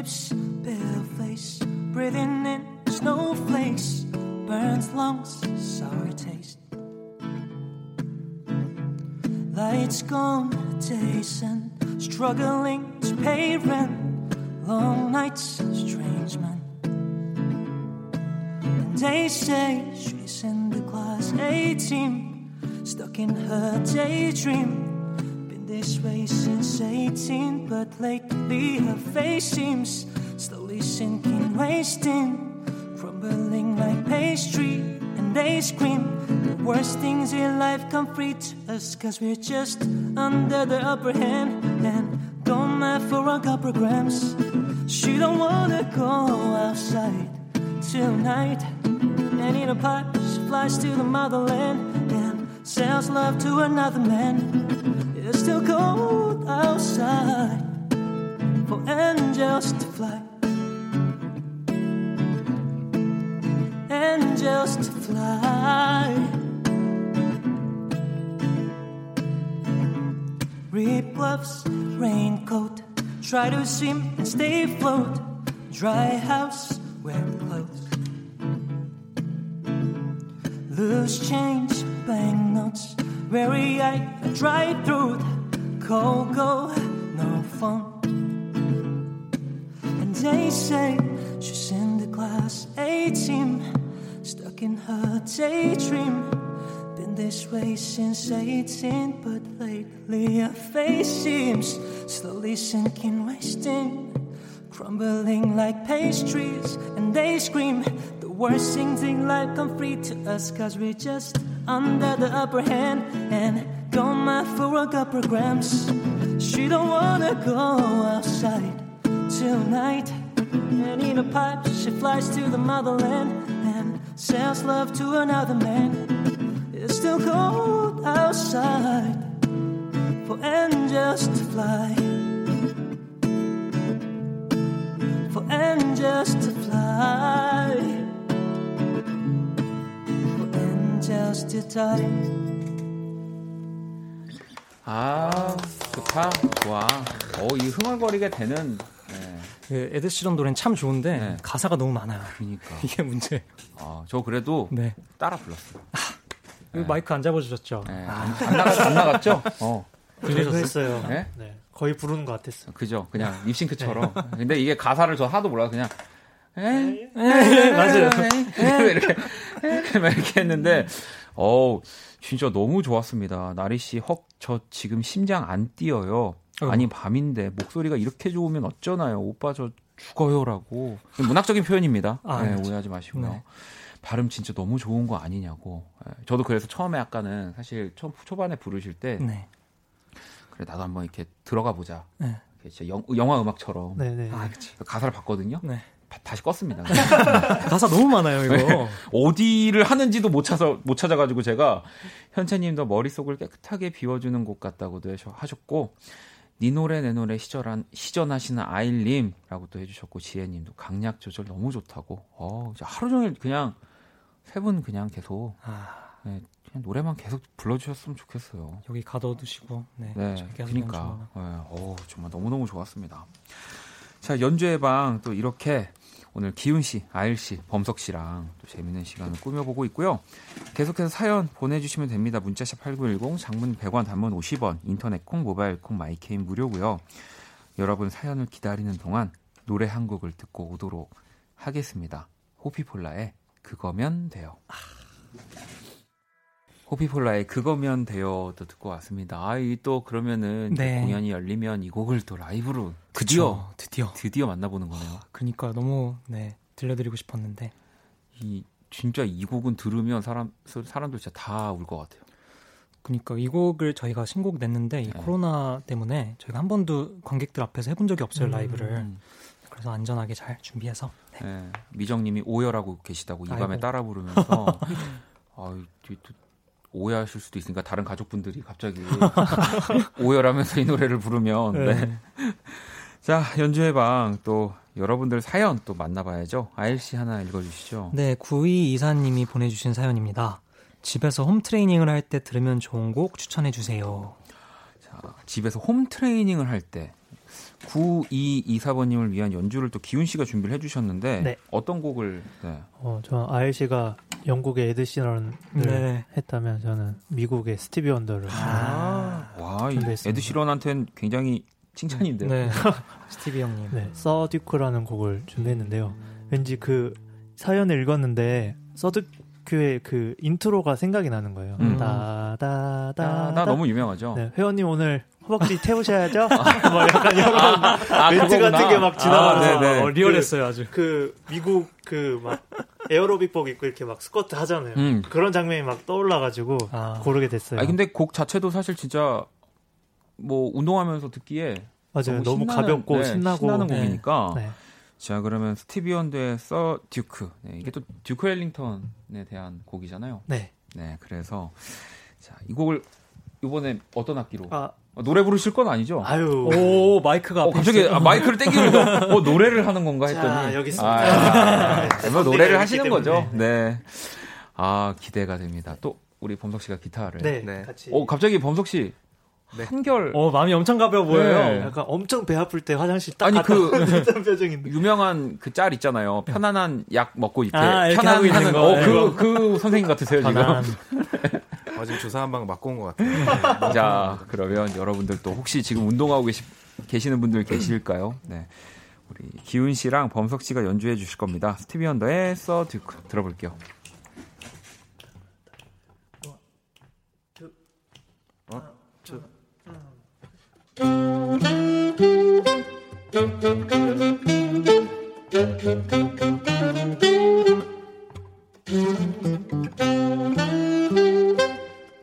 lips, pale face, breathing in snowflakes, burns lungs, sour taste. Lights gone, days and struggling to pay rent, long nights, strange man. And they say she's in the class 18, stuck in her daydream. Been this way since 18, but lately her face seems slowly sinking, wasting, crumbling like pastry. And they scream the worst things in life come free to us, cause we're just under the upper hand and go mad for a couple grams. She don't wanna go outside tonight. And in a pipe, she flies to the motherland and sells love to another man. It's still cold outside for angels to fly. Angels to fly. Rip gloves, raincoat. Try to swim and stay afloat. Dry house, wear clothes. Loose change, banknotes. Weary eye, a dry throat. go no fun. They say she's in the class 18, stuck in her daydream. Been this way since 18, but lately her face seems slowly sinking, wasting, crumbling like pastries. And they scream the worst things in life come free to us, cause we're just under the upper hand and go mad for a couple grams. She don't wanna go outside tonight. And in a pipe, she flies to the motherland and sells love to another man. It's still cold outside for angels to fly. For angels to fly. For angels to die. 아, 좋다. 좋아. 어, 이 흥얼거리게 되는, 네, 그 에드 시런 노래는 참 좋은데 네. 가사가 너무 많아요. 그니까. [laughs] 이게 문제. 아, 저 그래도 네. 따라 불렀어요. 그 마이크 안 잡아주셨죠? 네, 안, 안 나갔, 안 나갔죠? [laughs] 어, 그래도 했어요. 네? 네. 거의 부르는 것 같았어. 그죠. 그냥 립싱크처럼. 근데 이게 가사를 저 하도 몰라서 그냥, 에? 맞아요. [laughs] 이렇게, 막 이렇게 했는데, 어우, 진짜 너무 좋았습니다. 나리 씨, 헉, 저 지금 심장 안 뛰어요. 아니, 밤인데, 목소리가 이렇게 좋으면 어쩌나요? 오빠 저 죽어요라고. 문학적인 표현입니다. 아, 네. 오해하지 마시고요. 네. 발음 진짜 너무 좋은 거 아니냐고. 예, 저도 그래서 처음에 아까는 사실 초, 초반에 부르실 때, 네. 그래, 나도 한번 이렇게 들어가 보자. 네. 진짜 영, 영화 음악처럼 네네. 아, 그치. 가사를 봤거든요. 네. 바- 다시 껐습니다. [laughs] 가사 너무 많아요, 이거. 네. 어디를 하는지도 못 찾아 못 찾아 가지고 제가 현채 님도 머릿속을 깨끗하게 비워 주는 곡 같다고도 하셔- 하셨고 니 노래 내 노래 시전한 시전하시는 아일님라고 또 해주셨고 지혜님도 강약 조절 너무 좋다고. 어 이제 하루 종일 그냥 세 분 그냥 계속 아, 네, 그냥 노래만 계속 불러주셨으면 좋겠어요. 여기 가둬두시고. 네. 네, 그러니까. 네, 어, 정말 너무 너무 좋았습니다. 자 연주회 방 또 이렇게 오늘 기훈 씨, 아일 씨, 범석 씨랑 또 재밌는 시간을 꾸며보고 있고요. 계속해서 사연 보내주시면 됩니다. 문자 샵 8910, 장문 100원, 단문 50원, 인터넷 콩, 모바일 콩, my K는 무료고요. 여러분 사연을 기다리는 동안 노래 한 곡을 듣고 오도록 하겠습니다. 호피폴라의 그거면 돼요. 호피폴라의 그거면 돼요도 듣고 왔습니다. 아, 이 또 그러면은 네. 공연이 열리면 이 곡을 또 라이브로 드디어 그쵸, 드디어. 드디어 만나보는 거네요. 그니까 너무 네 들려드리고 싶었는데 이 진짜 이 곡은 들으면 사람 사람들 진짜 다 울 것 같아요. 그러니까 이 곡을 저희가 신곡 냈는데 이 네. 코로나 때문에 저희가 한 번도 관객들 앞에서 해본 적이 없어요 음. 라이브를. 음. 그래서 안전하게 잘 준비해서. 네. 예, 미정님이 오열하고 계시다고 이 밤에. 따라 부르면서 [laughs] 또 오해하실 수도 있으니까 다른 가족분들이 갑자기 [laughs] 오열하면서 이 노래를 부르면 네. [laughs] 자 연주회 방또 여러분들 사연 또 만나봐야죠. 아일 씨 하나 읽어주시죠. 네, 9224님이 보내주신 사연입니다. 집에서 홈 트레이닝을 할 때 들으면 좋은 곡 추천해 주세요. 자, 집에서 홈 트레이닝을 할 때 9224번님을 위한 연주를 또 기훈 씨가 준비를 해주셨는데 네. 어떤 곡을 네. 어, 저 아일 씨가 영국의 에드 시런을 네. 했다면 저는 미국의 스티비 원더를 와, 이 준비했습니다. 에드 시런한테는 굉장히 칭찬인데요. 네, [laughs] 스티비 형님. 네, Sir Duke라는 곡을 준비했는데요. 왠지 그 사연을 읽었는데 Sir Duke의 그 인트로가 생각이 나는 거예요. 음. 다다다. 아, 나 너무 유명하죠. 네, 회원님 오늘 허벅지 태우셔야죠? [laughs] 뭐 약간 이런 아, 멘트 그거구나. 같은 게 막 지나가면서 아, 네네. 어, 리얼했어요 아주. 그 미국 그 막 에어로빅복 입고 이렇게 막 스쿼트 하잖아요. 음. 그런 장면이 막 떠올라가지고 아. 고르게 됐어요. 아 근데 곡 자체도 사실 진짜 뭐 운동하면서 듣기에 맞아요. 너무, 신나는, 가볍고 네, 신나고 신나는 네. 곡이니까. 네. 자 그러면 스티비 원더의 서 듀크. 네, 이게 또 듀크 웰링턴에 대한 곡이잖아요. 네. 네, 그래서 자 이 곡을 이번에 어떤 악기로 아, 어, 노래 부르실 건 아니죠? 아유. 오 마이크가 어, 갑자기. 아, 마이크를 땡기고 어, 노래를 하는 건가 자, 했더니 여기 있습니다. 아, 아, 아, 뭐 노래를 하시는. 거죠. 네. 아 기대가 됩니다. 또 우리 범석 씨가 기타를. 네, 네. 같이. 어 갑자기 범석 씨 네. 한결 어 마음이 엄청 가벼워 보여요. 네. 약간 엄청 배 아플 때 화장실 딱 아니, 그- [laughs] 표정인데. 유명한 그 짤 있잖아요. 편안한 약 먹고 이렇게 아, 이렇게 하고 있는 편안하는 거. 어, 네. 그, 그 선생님 같으세요 지금. [laughs] 아, 지금 주사 한 방 맞고 온 것 같아요. 네. 네. 자, 그러면 여러분들 또 혹시 지금 운동하고 계시, 계시는 분들 계실까요? 네. 우리 기훈 씨랑 범석 씨가 연주해 주실 겁니다. 스티비 언더의 서 듀크 들어볼게요. 어? 어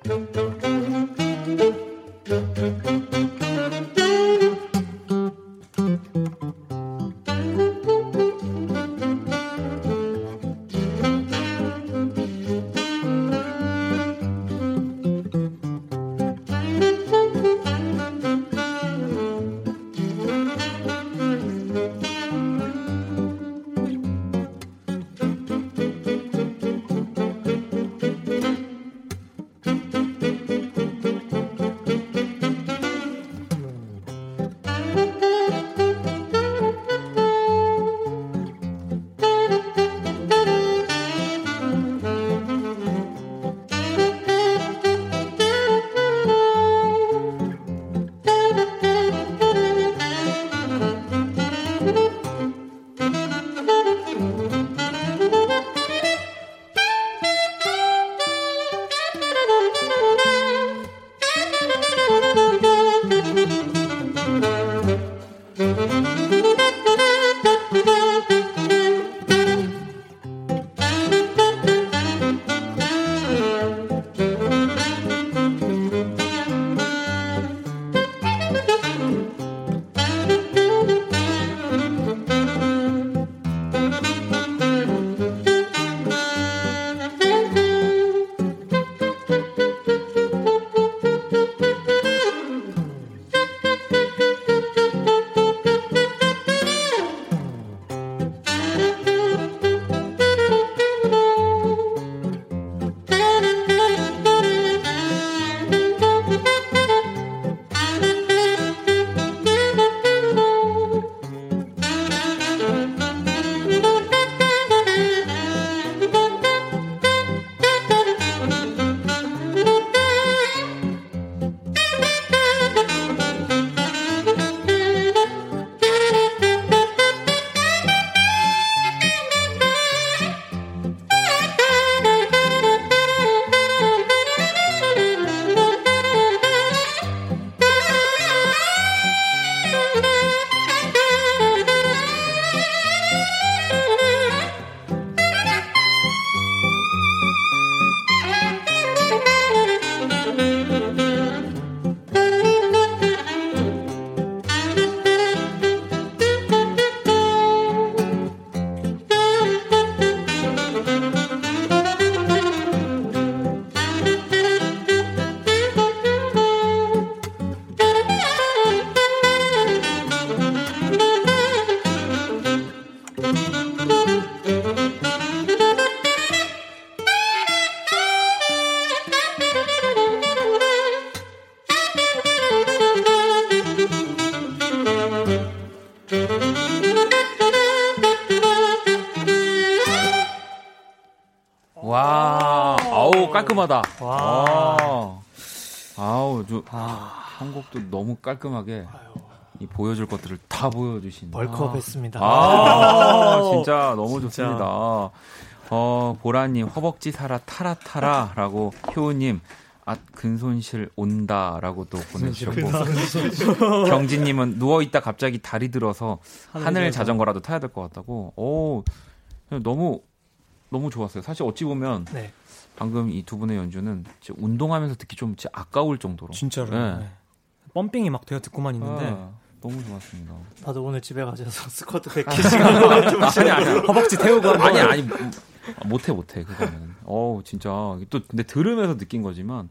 Música 깔끔하게 이 보여줄 것들을 다 보여주신. 벌크업 했습니다. 아, 진짜 너무 좋습니다. 어, 보라님, 허벅지 살아 타라 타라라고 효우님, 아, 근손실 온다라고 또 보내주셨고, [laughs] 경진님은 누워 있다 갑자기 다리 들어서 하늘 자전거라도 타야 될 것 같다고. 오, 너무 너무 좋았어요. 사실 어찌 보면 네. 방금 이 두 분의 연주는 진짜 운동하면서 듣기 좀 진짜 아까울 정도로. 진짜로. 네. 네. 펌핑이 막 되어 듣고만 있는데 아, 너무 좋았습니다. 나도 오늘 집에 가셔서 [laughs] 스쿼트 [laughs] 100kg 좀 아니 아니 허벅지 태우고 아니 아니 음, 못해 못해 그거는. 어우 진짜 또 근데 들으면서 느낀 거지만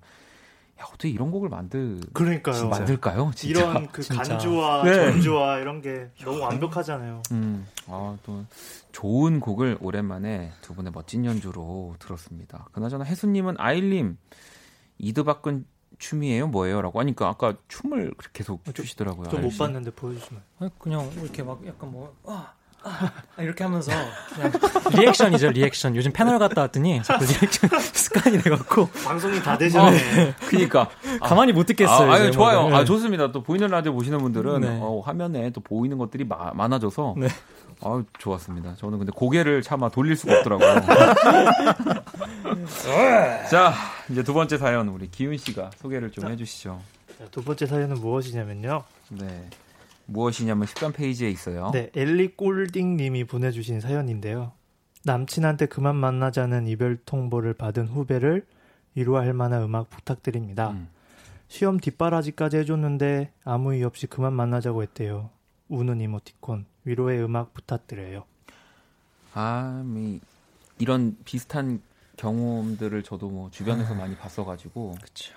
야 어떻게 이런 곡을 만들 그러니까요. 만들까요? 진짜. 이런 그 [laughs] 진짜. 간주와 네. 전주와 이런 게 너무 완벽하잖아요. 음, 아, 또 좋은 곡을 오랜만에 두 분의 멋진 연주로 들었습니다. 그나저나 혜수님은 아일님 이두박근 춤이에요, 뭐예요?라고 하니까 아까 춤을 계속 추시더라고요. 범석 씨. 봤는데 보여주시면. 아니, 그냥 이렇게 막 약간 뭐 아, 아, 이렇게 하면서 그냥 [laughs] 리액션이죠 리액션 요즘 패널 갔다 왔더니 자꾸 리액션 [laughs] 습관이 돼갖고 방송이 다 되셨네. 그니까 가만히 못 듣겠어요 아, 이제 좋아요. 뭐. 아, 네. 좋습니다. 또 보이는 라디오 보시는 분들은 네. 어, 화면에 또 보이는 것들이 마- 많아져서 네. 아, 좋았습니다. 저는 근데 고개를 차마 돌릴 수가 없더라고요. [laughs] 자, 이제 두 번째 사연 우리 기훈 씨가 소개를 좀 해주시죠. 자, 두 번째 사연은 무엇이냐면요. 네. 무엇이냐면 13페이지에 있어요. 네, 엘리 꼴딩 님이 보내주신 사연인데요. 남친한테 그만 만나자는 이별 통보를 받은 후배를 위로할 만한 음악 부탁드립니다. 음. 시험 뒷바라지까지 해줬는데 아무 이유 없이 그만 만나자고 했대요. 우는 이모티콘 위로의 음악 부탁드려요. 아, 미, 이런 비슷한 경험들을 저도 뭐 주변에서 많이 봤어가지고. 그쵸.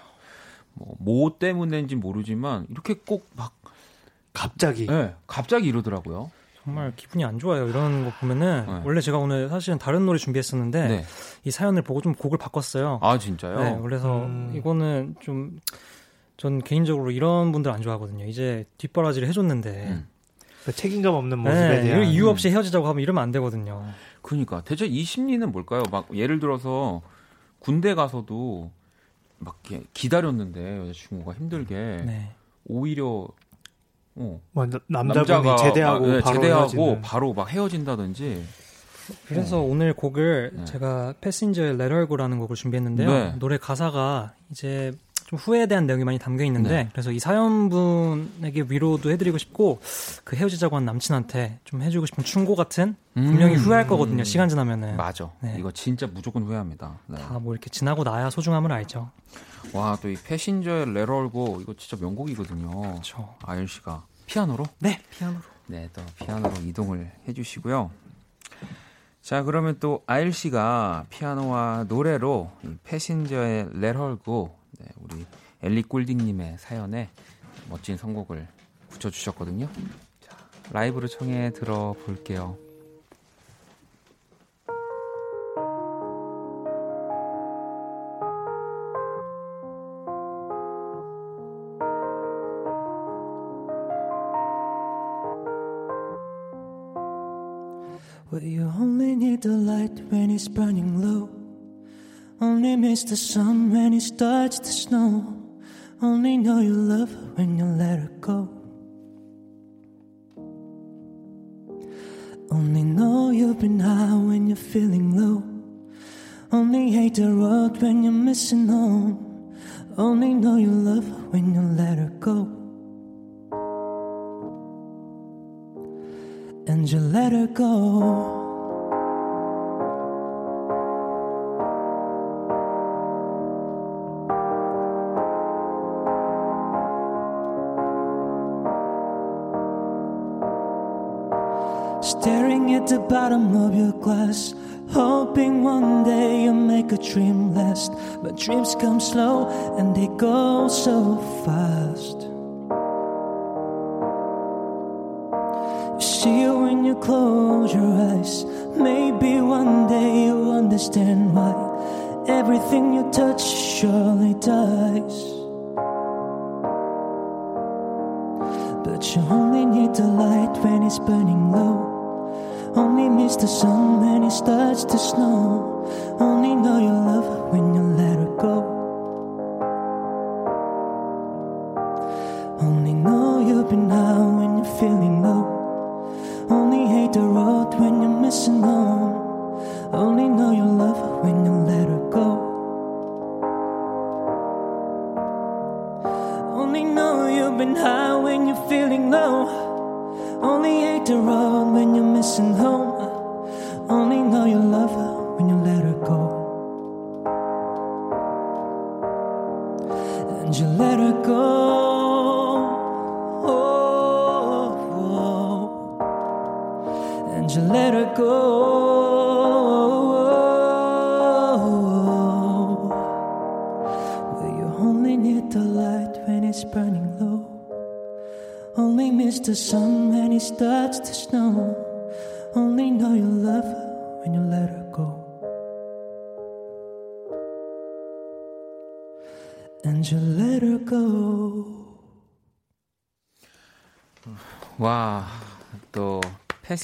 뭐, 뭐 때문인지 모르지만, 이렇게 꼭 막, 갑자기 예, 갑자기 이러더라고요. 정말 기분이 안 좋아요 이런 거 보면은 네. 원래 제가 오늘 사실은 다른 노래 준비했었는데 네. 이 사연을 보고 좀 곡을 바꿨어요 아, 진짜요? 네, 그래서 음. 이거는 좀 전 개인적으로 이런 분들 안 좋아하거든요 이제 뒷바라지를 해줬는데 음. 그 책임감 없는 모습에 네, 대한 이유 없이 헤어지자고 하면 이러면 안 되거든요 그러니까 대체 이 심리는 뭘까요? 막 예를 들어서 군대 가서도 막 기다렸는데 여자친구가 힘들게 네. 오히려 어, 뭐, 나- 남자분이 제대하고 막, 네, 바로 제대하고 헤어지는. 바로 막 헤어진다든지 그래서 오늘 곡을 네. 제가 패신저의 Go라는 곡을 준비했는데요. 네. 노래 가사가 이제 좀 후회에 대한 내용이 많이 담겨 있는데 네. 그래서 이 사연분에게 위로도 해드리고 싶고 그 헤어지자고 한 남친한테 좀 해주고 싶은 충고 같은 분명히 음. 후회할 거거든요. 시간 지나면은 맞아. 네. 이거 진짜 무조건 후회합니다. 네. 다뭐 이렇게 지나고 나야 소중함을 알죠. 와 또 이 패신저의 레럴고 이거 진짜 명곡이거든요. 그렇죠. 아일 씨가 피아노로 네 피아노로. 네, 또 피아노로 이동을 해 주시고요. 자, 그러면 또 아일 씨가 피아노와 노래로 이 패신저의 Go, 네, 우리 엘리 꿀딩님의 사연에 멋진 선곡을 붙여주셨거든요. 자, 라이브로 청해 들어볼게요. The sun when it starts to snow.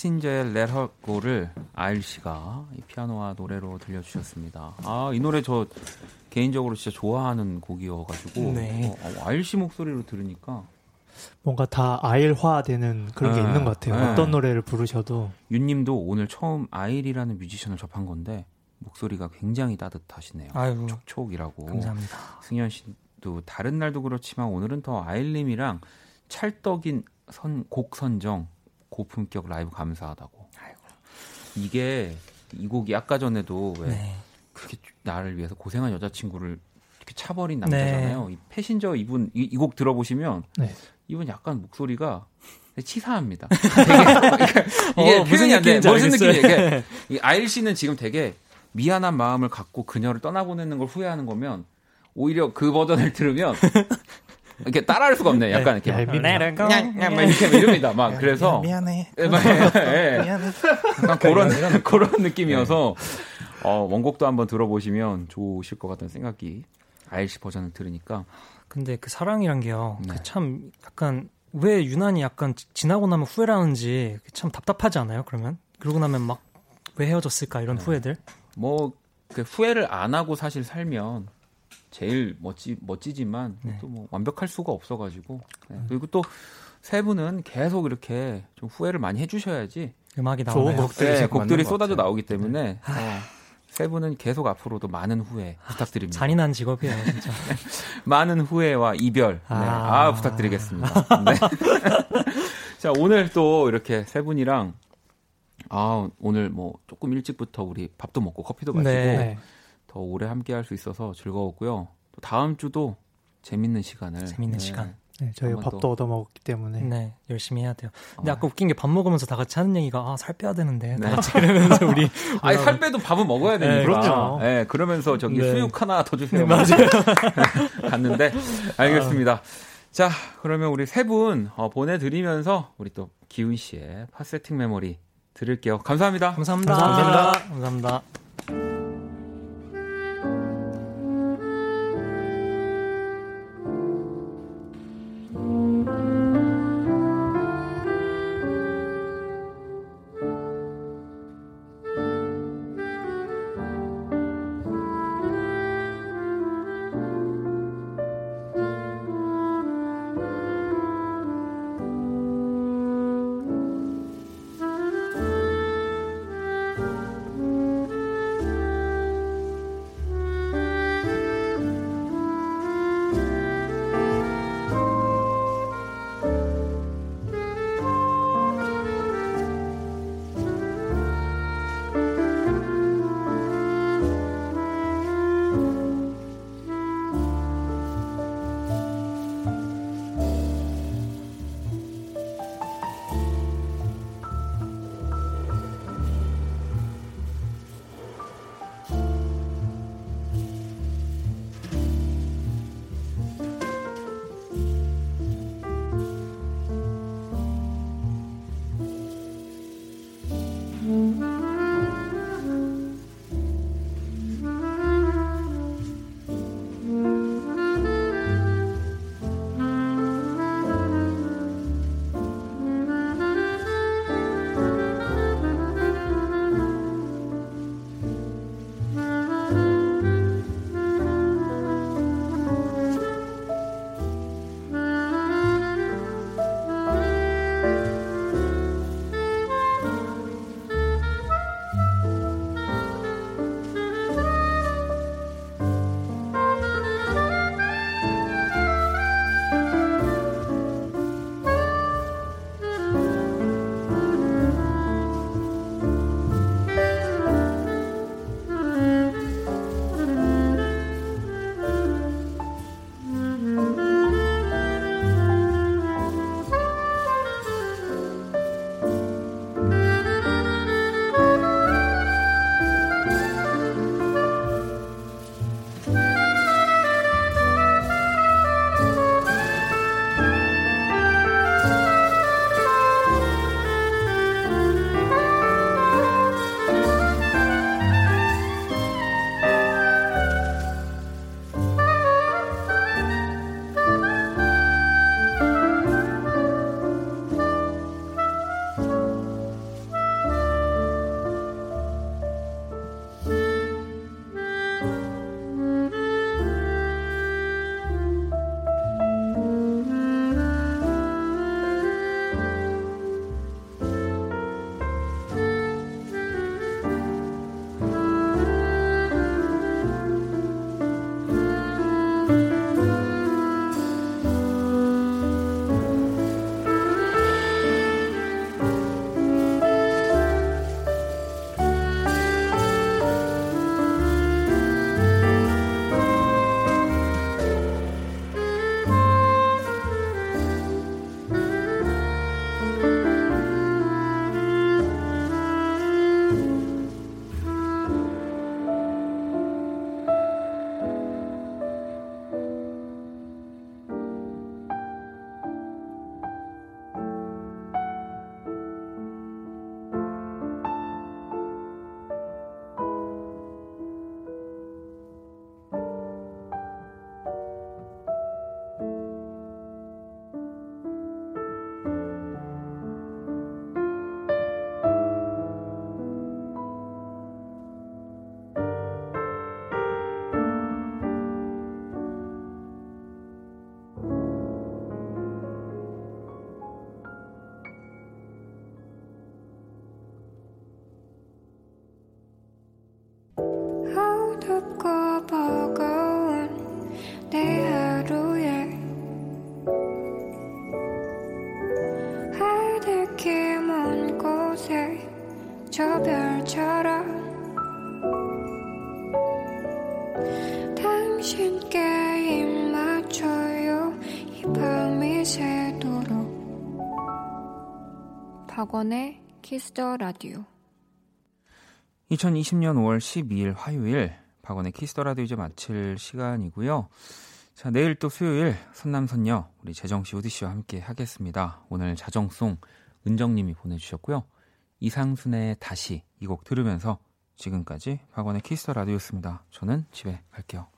패신저의 Let Her Go를 아일 씨가 이 피아노와 노래로 들려주셨습니다. 아, 이 노래 저 개인적으로 진짜 좋아하는 곡이어가지고 네. 어, 아일 씨 목소리로 들으니까 뭔가 다 아일화되는 그런 게 네. 있는 것 같아요. 네. 어떤 노래를 부르셔도 윤님도 오늘 처음 아일이라는 뮤지션을 접한 건데 목소리가 굉장히 따뜻하시네요. 아유, 촉촉이라고. 감사합니다. 승현 씨도 다른 날도 그렇지만 오늘은 더 아일님이랑 찰떡인 선, 곡 선정 고품격 라이브 감사하다고. 이게 이 곡이 아까 전에도 왜 네. 그렇게 나를 위해서 고생한 여자친구를 이렇게 차버린 남자잖아요. 이 패신저 이분 이 곡 들어보시면 네. 이분 약간 목소리가 치사합니다. [laughs] 되게 [laughs] 이게 어, 무슨. 느낌인지 무슨 알겠어요. 느낌이 이게 [laughs] 이 아일 씨는 지금 되게 미안한 마음을 갖고 그녀를 떠나보내는 걸 후회하는 거면 오히려 그 버전을 들으면 이렇게 따라할 수가 없네. 약간 이렇게 her go. 그냥 그냥 막 이렇게 막 이럽니다. 막 그래서 미안해. [laughs] 미안해. 약간 그런 [laughs] 그런 느낌이어서 어, 원곡도 한번 들어보시면 좋으실 것 같다는 생각이 아일 씨 버전을 들으니까 근데 그 사랑이란 게요. 네. 그참 약간 왜 유난히 약간 지- 지나고 나면 후회라는지 참 답답하지 않아요? 그러면 그러고 나면 막 왜 헤어졌을까 이런 후회들. 뭐 그 후회를 안 하고 사실 살면 제일 멋지 멋지지만 네. 또뭐 완벽할 수가 없어가지고 네. 그리고 또 세 분은 계속 이렇게 좀 후회를 많이 해주셔야지 음악이 좋은 나오나요? 곡들이 네, 곡들이 쏟아져 같아요. 나오기 때문에 어, 세 분은 계속 앞으로도 많은 후회 부탁드립니다. 잔인한 직업이에요, 진짜. [laughs] 많은 후회와 이별 네. 아. 아, 부탁드리겠습니다. 네. [laughs] 자 오늘 또 이렇게 세 분이랑 아 오늘 뭐 조금 일찍부터 우리 밥도 먹고 커피도 마시고 네. 네. 더 오래 함께할 수 있어서 즐거웠고요. 또 다음 주도 재밌는 시간을 재밌는 시간. 네, 저희가 한번 밥도 또- 얻어 먹었기 때문에 네, 열심히 해야 돼요. 근데 어. 아까 웃긴 게 밥 먹으면서 다 같이 하는 얘기가 아, 살 빼야 되는데. 네. 다 같이 그러면서 우리 [laughs] 아니 살 빼도 밥은 먹어야 되니까. 네, 그럼요. 네, 그러면서 저기 네. 수육 하나 더 주세요. 네, 맞아요. [laughs] 갔는데 알겠습니다. 자 그러면 우리 세분 어, 보내드리면서 우리 또 기훈 씨의 파세팅 메모리 들을게요. 감사합니다. 감사합니다. 감사합니다. 감사합니다. 그 박원의 키스 더 라디오. 2020년 5월 12일 화요일 박원의 키스 더 라디오 이제 마칠 시간이고요. 자, 내일 또 수요일 선남선녀 우리 재정 씨, 우디 씨와 함께 하겠습니다. 오늘 자정송 은정 님이 보내 주셨고요. 이상순의 다시 이 곡 들으면서 지금까지 박원의 키스 더 라디오였습니다. 저는 집에 갈게요.